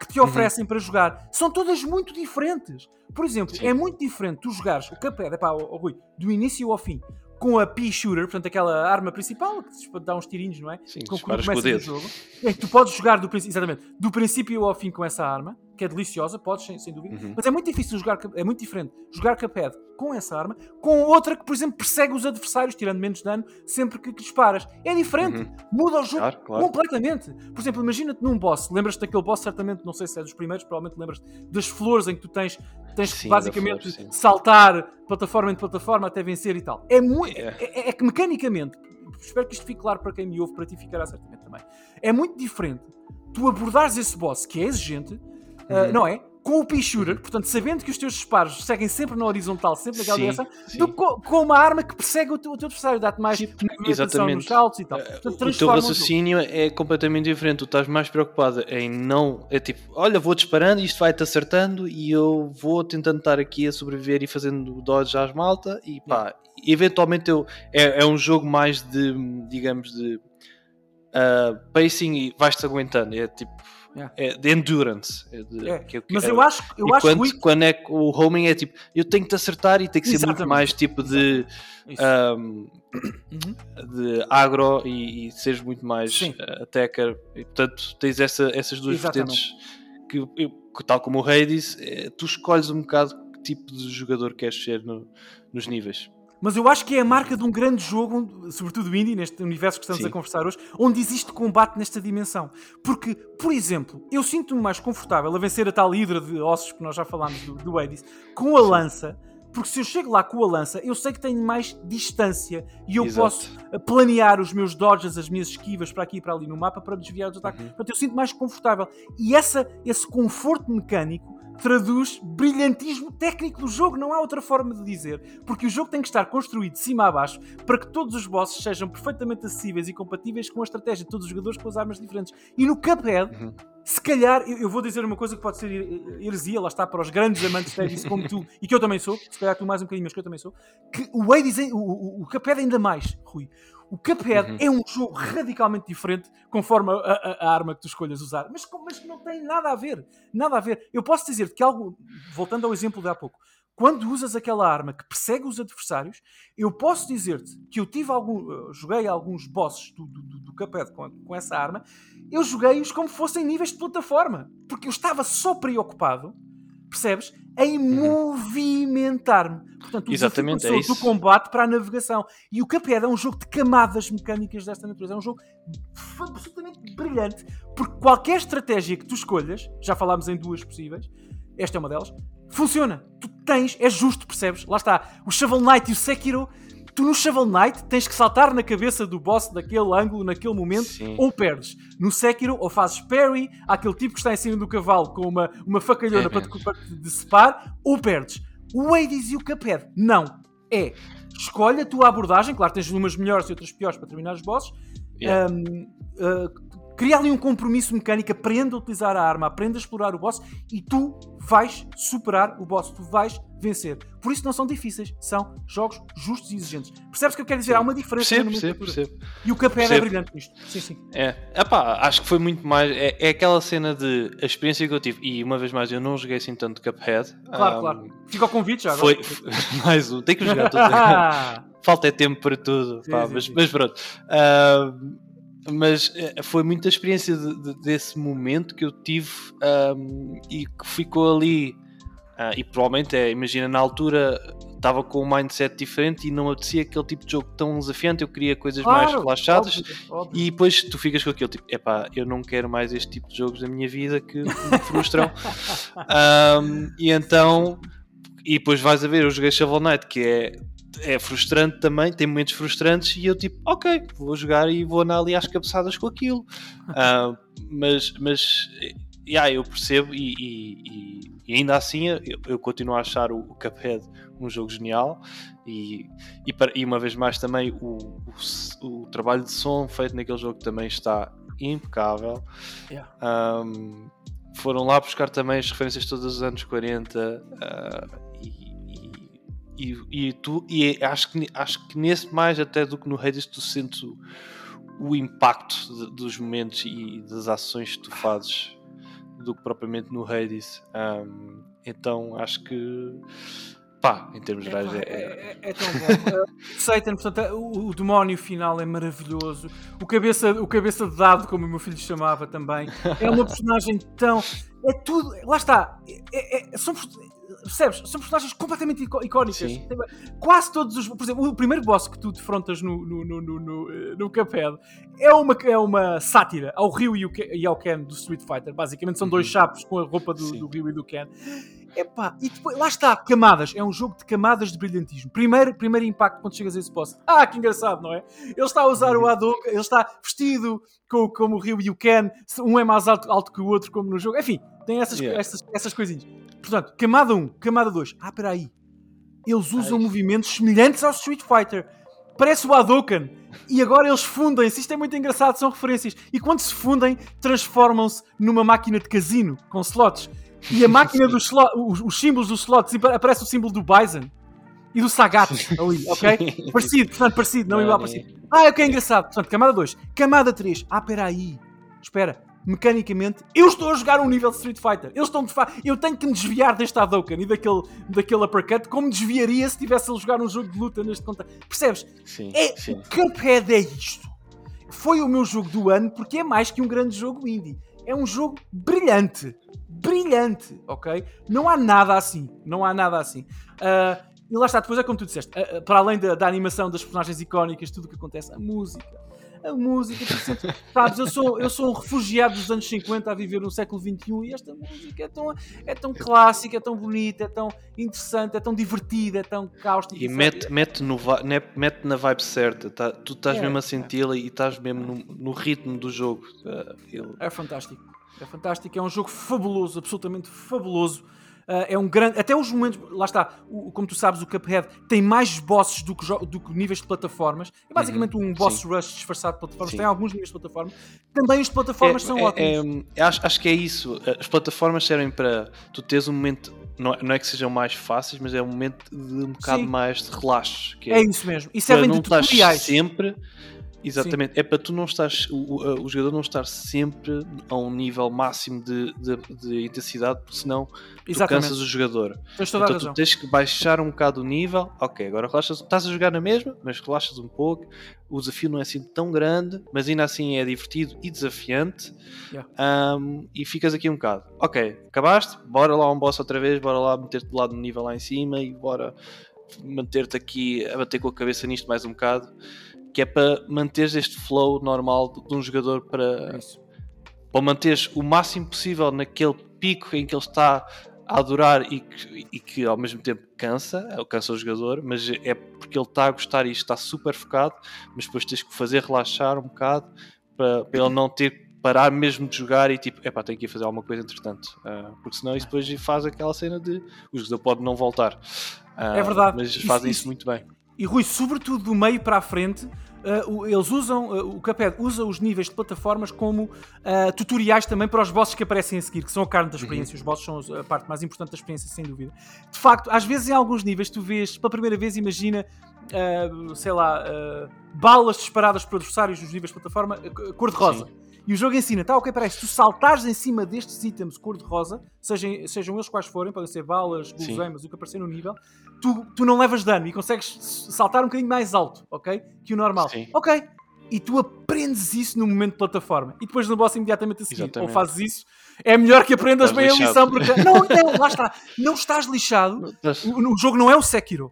que te uhum. oferecem uhum. para jogar. São todas muito diferentes. Por exemplo, Sim. é muito diferente tu jogares o Cuphead, epá, oh, oh, Rui, do início ao fim, com a P-Shooter, portanto aquela arma principal que dá uns tirinhos, não é? Sim, com, com o jogo. É que tu podes jogar do, exatamente, do princípio ao fim com essa arma que é deliciosa, podes, sem, sem dúvida, uhum. mas é muito difícil jogar, é muito diferente jogar Cuphead com essa arma, com outra que, por exemplo, persegue os adversários, tirando menos dano sempre que, que disparas. É diferente, uhum. muda o jogo claro, claro. completamente. Por exemplo, imagina-te num boss, lembras-te daquele boss, certamente, não sei se é dos primeiros, provavelmente lembras das flores em que tu tens, tens sim, basicamente flor, saltar plataforma em plataforma até vencer e tal. É, muito, yeah. é, é, é que mecanicamente, espero que isto fique claro para quem me ouve, para ti ficará certamente também. É muito diferente tu abordares esse boss que é exigente uh, não é? Com o P-Shooter, uhum. portanto, sabendo que os teus disparos seguem sempre na horizontal, sempre naquela sim, direção, sim. Do, com, com, uma arma que persegue o teu, o teu adversário, dá-te mais tipo, exatamente. nos saltos e tal. Portanto, o teu raciocínio é completamente diferente. Tu estás mais preocupado em não. É tipo, olha, vou disparando, isto vai-te acertando e eu vou tentando estar aqui a sobreviver e fazendo dodge às malta e pá, eventualmente eu, é, é um jogo mais de, digamos, de uh, pacing e vais-te aguentando. É tipo Yeah. É de endurance. É de, é. Que, que, Mas eu acho, eu acho quando, que... quando é o homing é tipo, eu tenho que te acertar e tem que ser Exatamente. muito mais tipo de, um, uhum. de agro e, e seres muito mais Sim. Uh, attacker. E, portanto, tens essa, essas duas vertentes que, que, tal como o Rei disse, é, tu escolhes um bocado que tipo de jogador queres ser no, nos níveis. Mas eu acho que é a marca de um grande jogo, sobretudo indie, neste universo que estamos Sim. a conversar hoje, onde existe combate nesta dimensão. Porque, por exemplo, eu sinto-me mais confortável a vencer a tal hidra de ossos que nós já falámos do, do Hades com a lança, porque se eu chego lá com a lança, eu sei que tenho mais distância e eu Exato. posso eh, planear os meus dodges, as minhas esquivas para aqui e para ali no mapa para desviar os ataques. Uhum. Portanto, eu sinto mais confortável. E essa, esse conforto mecânico traduz brilhantismo técnico do jogo, não há outra forma de dizer. Porque o jogo tem que estar construído de cima a baixo para que todos os bosses sejam perfeitamente acessíveis e compatíveis com a estratégia de todos os jogadores com as armas diferentes. E no Cuphead, uhum. Se calhar, eu, vou dizer uma coisa que pode ser heresia, lá está, para os grandes amantes de como tu, e que eu também sou, se calhar tu mais um bocadinho, mas que eu também sou, que o Hades, o, o, o Cuphead ainda mais, Rui. O Cuphead uhum. é um jogo radicalmente diferente conforme a, a, a, arma que tu escolhas usar, mas, mas não tem nada a ver. Nada a ver. Eu posso dizer que algo, voltando ao exemplo de há pouco, quando usas aquela arma que persegue os adversários, eu posso dizer-te que eu tive algum, joguei alguns bosses do, do, do Cuphead com, com essa arma, eu joguei-os como fossem níveis de plataforma, porque eu estava só preocupado percebes? Em uhum. movimentar-me. Portanto, Exatamente, é isso. do combate para a navegação. E o Cuphead é um jogo de camadas mecânicas desta natureza. É um jogo absolutamente brilhante, porque qualquer estratégia que tu escolhas, já falámos em duas possíveis, esta é uma delas, funciona. Tu tens, é justo, percebes? Lá está. O Shovel Knight e o Sekiro tu no Shovel Knight tens que saltar na cabeça do boss daquele ângulo, naquele momento, Sim. ou perdes. No Sekiro, ou fazes parry àquele tipo que está em cima do cavalo com uma, uma facalhona é para, te, para te decepar, ou perdes. O Hades e o Cuphead, não. É, escolhe a tua abordagem, claro, tens umas melhores e outras piores para terminar os bosses, yeah. um, uh, cria ali um compromisso mecânico, aprenda a utilizar a arma, aprenda a explorar o boss e tu vais superar o boss, tu vais vencer. Por isso não são difíceis, são jogos justos e exigentes. Percebes o que eu quero dizer? Sim. Há uma diferença percebo, percebo, percebo. E o Cuphead é brilhante nisto. Sim, sim. É. Epá, acho que foi muito mais. É, é, aquela cena de a experiência que eu tive. E uma vez mais, eu não joguei assim tanto Cuphead. Claro, um, claro. Fica ao convite já. Foi, mais um. Tem que jogar tudo. Falta é tempo para tudo. Sim, pá, sim, mas, mas, pronto. Mas eh, foi muita experiência de, de, desse momento que eu tive um, e que ficou ali. Uh, e provavelmente, é, imagina, na altura estava com um mindset diferente e não apetecia aquele tipo de jogo tão desafiante. Eu queria coisas claro, mais relaxadas óbvio, óbvio. e depois tu ficas com aquele tipo: epá, eu não quero mais este tipo de jogos na minha vida que me frustram. um, e então, e depois vais a ver, eu joguei Shovel Knight, que é é frustrante também, tem momentos frustrantes e eu tipo, ok, vou jogar e vou andar ali às cabeçadas com aquilo. uh, mas, mas yeah, eu percebo e, e, e ainda assim eu, eu, continuo a achar o, o Cuphead um jogo genial e, e, para, e uma vez mais também o, o, o, trabalho de som feito naquele jogo também está impecável. Yeah. Um, foram lá buscar também as referências todos os anos 40 uh, e, e, tu, e acho, que, acho que nesse mais até do que no Hades tu sentes o, o impacto de, dos momentos e das ações que tu fazes do que propriamente no Hades. Um, então acho que pá, em termos gerais é, é, é, é, tão bom. Satan, portanto, o, o, demónio final é maravilhoso. O cabeça, o cabeça de dado, como o meu filho chamava também, é uma personagem tão. É tudo. Lá está. É, é, são, percebes? São personagens completamente icónicas. Sim. Quase todos os. Por exemplo, o primeiro boss que tu defrontas no, no, no, no, no, eh, no Cuphead é uma, é uma sátira ao Ryu e ao Ken do Street Fighter. Basicamente, são dois uhum. chapos com a roupa do, do Ryu e do Ken. Epá, e depois, lá está, camadas. É um jogo de camadas de brilhantismo. Primeiro, primeiro impacto quando chegas a esse boss. Ah, que engraçado, não é? Ele está a usar o uhum. Hadouken, ele está vestido com, como o Ryu e o Ken. Um é mais alto, alto que o outro, como no jogo. Enfim, tem essas, yeah. essas, essas coisinhas. Portanto, camada 1, camada 2. Ah, espera aí. Eles usam Ai. movimentos semelhantes ao Street Fighter. Parece o Hadouken. E agora eles fundem-se. Isto é muito engraçado, são referências. E quando se fundem, transformam-se numa máquina de casino com slots. E a máquina dos slots, os, os, símbolos dos slots, aparece o símbolo do Bison e do Sagat ali, ok? parecido, portanto, parecido, não igual, parecido. Ah, ok, engraçado. Portanto, camada 2. Camada 3. Ah, espera aí. Espera mecanicamente, eu estou a jogar um nível de Street Fighter. Eles estão de fa... Eu tenho que me desviar deste Hadouken e daquele, daquele uppercut, como desviaria se estivesse a jogar um jogo de luta neste contexto. Percebes? Sim, é, sim. O Cuphead é isto. Foi o meu jogo do ano porque é mais que um grande jogo indie. É um jogo brilhante. Brilhante, ok? Não há nada assim. Não há nada assim. Uh, e lá está, depois é como tu disseste, uh, para além da, da animação das personagens icónicas, tudo o que acontece, a música a música, sabes, eu sou, eu sou um refugiado dos anos 50 a viver no século XXI e esta música é tão, é tão clássica, é tão bonita, é tão interessante, é tão divertida, é tão cáustica. E mete, mete, no, mete na vibe certa, tá, tu estás é, mesmo a senti-la e estás mesmo no, no, ritmo do jogo. Uh, ele... É fantástico, é fantástico, é um jogo fabuloso, absolutamente fabuloso. Uh, é um grande. Até os momentos. Lá está, o, como tu sabes, o Cuphead tem mais bosses do que, do que níveis de plataformas. É basicamente uhum, um boss sim. rush disfarçado de plataformas. Sim. Tem alguns níveis de plataforma. Também as plataformas é, são é, ótimas. É, acho, acho que é isso. As plataformas servem para tu teres um momento não, é, não é que sejam mais fáceis, mas é um momento de um bocado Sim. mais de relaxo. é, é isso mesmo. E servem de tutoriais. sempre Exatamente, Sim. é para tu não estás, o, o, jogador não estar sempre a um nível máximo de, de, de intensidade, porque senão tu cansas o jogador. Então tu tens que baixar um bocado o nível, ok, agora relaxas, estás a jogar na mesma, mas relaxas um pouco, o desafio não é assim tão grande, mas ainda assim é divertido e desafiante, yeah. um, e ficas aqui um bocado, ok, acabaste, bora lá um boss outra vez, bora lá meter-te do lado do nível lá em cima e bora manter-te aqui a bater com a cabeça nisto mais um bocado que é para manteres este flow normal de, um jogador para, Isso. para manteres o máximo possível naquele pico em que ele está a adorar e que, e que ao mesmo tempo cansa, é cansa o jogador, mas é porque ele está a gostar e está super focado, mas depois tens que fazer relaxar um bocado para, para ele não ter que parar mesmo de jogar e tipo, epá, tenho que ir fazer alguma coisa entretanto, uh, porque senão isso depois faz aquela cena de o jogador pode não voltar. Uh, é verdade. Mas fazem isso, isso muito bem. E Rui, sobretudo do meio para a frente, uh, eles usam, uh, o Cuphead usa os níveis de plataformas como uh, tutoriais também para os bosses que aparecem a seguir, que são a carne da uhum. experiência. Uhum. Os bosses são a parte mais importante da experiência, sem dúvida. De facto, às vezes em alguns níveis tu vês, pela primeira vez, imagina, sei lá, balas disparadas por adversários nos níveis de plataforma cor-de-rosa. E o jogo ensina, tá, ok, parece, tu saltares em cima destes itens cor-de-rosa, sejam, sejam eles quais forem, podem ser balas, guloseimas, o que aparecer no nível, tu, tu não levas dano e consegues saltar um bocadinho mais alto, ok? Que o normal. Sim. Ok. E tu aprendes isso no momento de plataforma. E depois no boss imediatamente a seguir. Exatamente. Ou fazes isso. É melhor que aprendas bem lixado. a lição. Porque... Não, não, lá está. Não estás lixado. O, o jogo não é o Sekiro.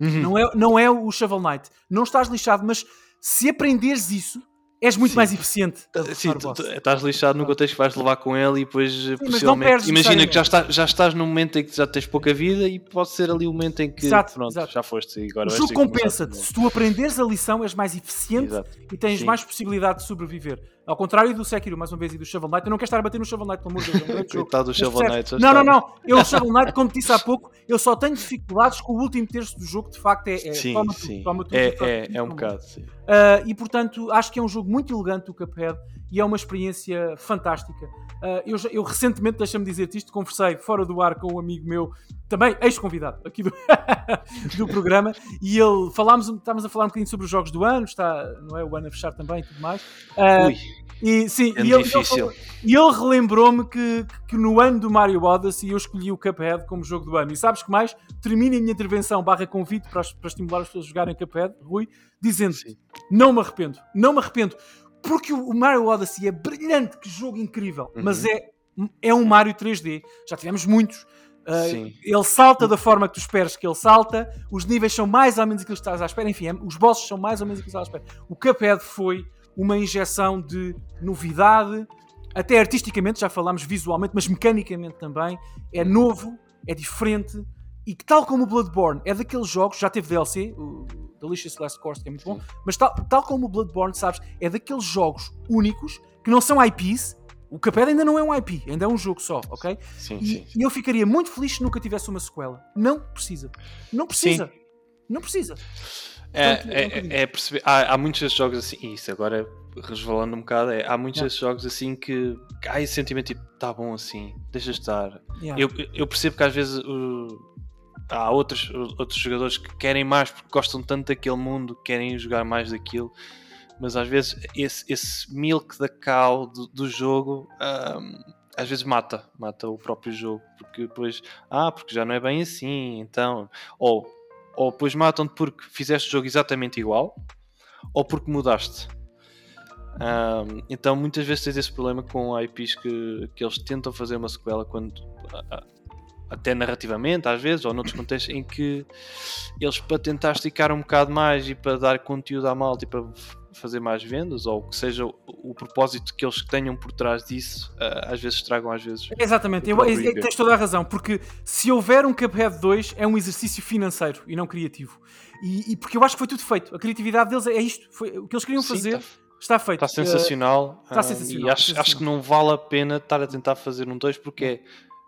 Uhum. Não, é, não é o Shovel Knight. Não estás lixado, mas se aprenderes isso, és muito Sim. mais eficiente. Sim, tu, tu, estás lixado no contexto que vais levar com ele e depois Sim, possivelmente. Imagina que já, está, já estás num momento em que já tens pouca vida e pode ser ali o momento em que exato, pronto, exato. já foste. E agora o jogo compensa-te. Se tu aprenderes a lição, és mais eficiente exato. e tens Sim. mais possibilidade de sobreviver. Ao contrário do Sekiro, mais uma vez, e do Shovel Knight, eu não quero estar a bater no Shovel Knight, pelo amor de Deus. É um Coitado do Shovel Knight. Não, não, não. Eu, o Shovel Knight, como disse há pouco, eu só tenho dificuldades com o último terço do jogo, de facto, é, é sim, toma sim. tudo, toma tudo. É, é, é um bocado, sim. Uh, e portanto, acho que é um jogo muito elegante o Cuphead e é uma experiência fantástica. Uh, eu, eu, recentemente, deixa-me dizer-te isto, conversei fora do ar com um amigo meu, também ex-convidado aqui do, do programa, e ele falámos, estávamos a falar um bocadinho sobre os jogos do ano, está, não é o ano a fechar também e tudo mais. Uh, Ui. E, sim, é e ele, difícil. e ele relembrou-me que, que no ano do Mario Odyssey eu escolhi o Cuphead como jogo do ano. E sabes que mais? Termino a minha intervenção barra convite para, para estimular as pessoas a jogarem Cuphead, Rui, dizendo Sim. não me arrependo, não me arrependo. Porque o Mario Odyssey é brilhante, que jogo incrível, uhum. mas é, é um Mario 3D. Já tivemos muitos. Uh, ele salta da forma que tu esperas que ele salta, os níveis são mais ou menos aquilo que estás à espera, enfim, é, os bosses são mais ou menos aquilo que estás à espera. O Cuphead foi uma injeção de novidade, até artisticamente, já falámos visualmente, mas mecanicamente também. É novo, é diferente e que, tal como o Bloodborne, é daqueles jogos, já teve DLC, Delicious Last Course, que é muito bom, mas tal, tal como o Bloodborne, sabes, é daqueles jogos únicos que não são IPs. O Cuphead ainda não é um IP, ainda é um jogo só, ok? Sim, e, sim. e eu ficaria muito feliz se nunca tivesse uma sequela. Não precisa. Não precisa. Sim. Não precisa. É, Portanto, é, é, é, perceber. Há, há muitos desses jogos assim, isso agora resvalando um bocado, é, há muitos desses jogos assim que há esse sentimento tipo, tá bom assim, deixa estar. Yeah. Eu, eu percebo que às vezes há outros, outros jogadores que querem mais porque gostam tanto daquele mundo, querem jogar mais daquilo, mas às vezes esse, esse milk da cow do, do jogo. Um, às vezes mata, mata o próprio jogo, porque depois, ah, porque já não é bem assim, então, ou ou depois matam-te porque fizeste o jogo exatamente igual, ou porque mudaste. Um, então muitas vezes tens esse problema com IPs que, que eles tentam fazer uma sequela quando até narrativamente às vezes ou noutros contextos em que eles para tentar esticar um bocado mais e para dar conteúdo à malta e para fazer mais vendas ou que seja o, o propósito que eles tenham por trás disso, uh, às vezes estragam, às vezes. Exatamente, eu, eu, tens toda a razão, porque se houver um Cuphead 2 é um exercício financeiro e não criativo. E, e, porque eu acho que foi tudo feito, a criatividade deles é isto, foi o que eles queriam Sim, fazer. Tá. Está feito. Está sensacional. Uh, está sensacional. E acho, sensacional. acho que não vale a pena estar a tentar fazer um 2 porque é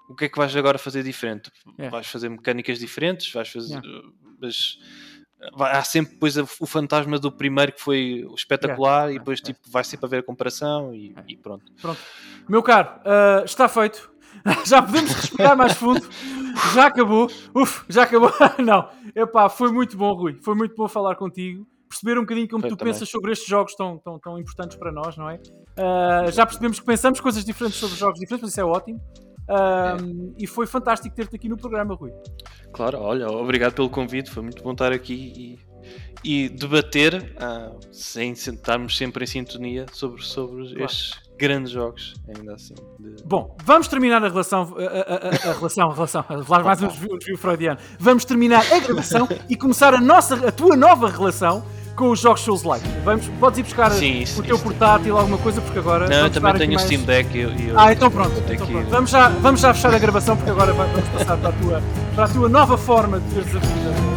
o que é que vais agora fazer diferente? Yeah. Vais fazer mecânicas diferentes, vais fazer. Yeah. Mas há sempre depois o fantasma do primeiro que foi espetacular yeah. e depois tipo, vai sempre haver a comparação e, e pronto. pronto. Meu caro, uh, está feito. já podemos respirar mais fundo. Já acabou. Uf, já acabou. Não, epá, foi muito bom, Rui. Foi muito bom falar contigo. Perceber um bocadinho como tu também. pensas sobre estes jogos tão, tão, tão importantes para nós, não é? Uh, já percebemos que pensamos coisas diferentes sobre jogos diferentes, mas isso é ótimo. Um, é. E foi fantástico ter-te aqui no programa, Rui. Claro, olha, obrigado pelo convite, foi muito bom estar aqui e, e debater uh, sem estarmos sempre em sintonia sobre, sobre claro. estes grandes jogos, ainda assim. De... Bom, vamos terminar a relação, a, a, a, a relação, a relação, falar mais um desvio freudiano. Vamos terminar a gravação e começar a nossa, a tua nova relação com os jogos Souls Like. Vamos, podes ir buscar sim, o teu portátil, alguma coisa, porque agora. Não, eu também tenho o mais... Steam Deck. Eu, eu ah, então pronto. Então pronto. Vamos, já, vamos já fechar a gravação, porque agora vamos passar para a tua, para a tua nova forma de veres a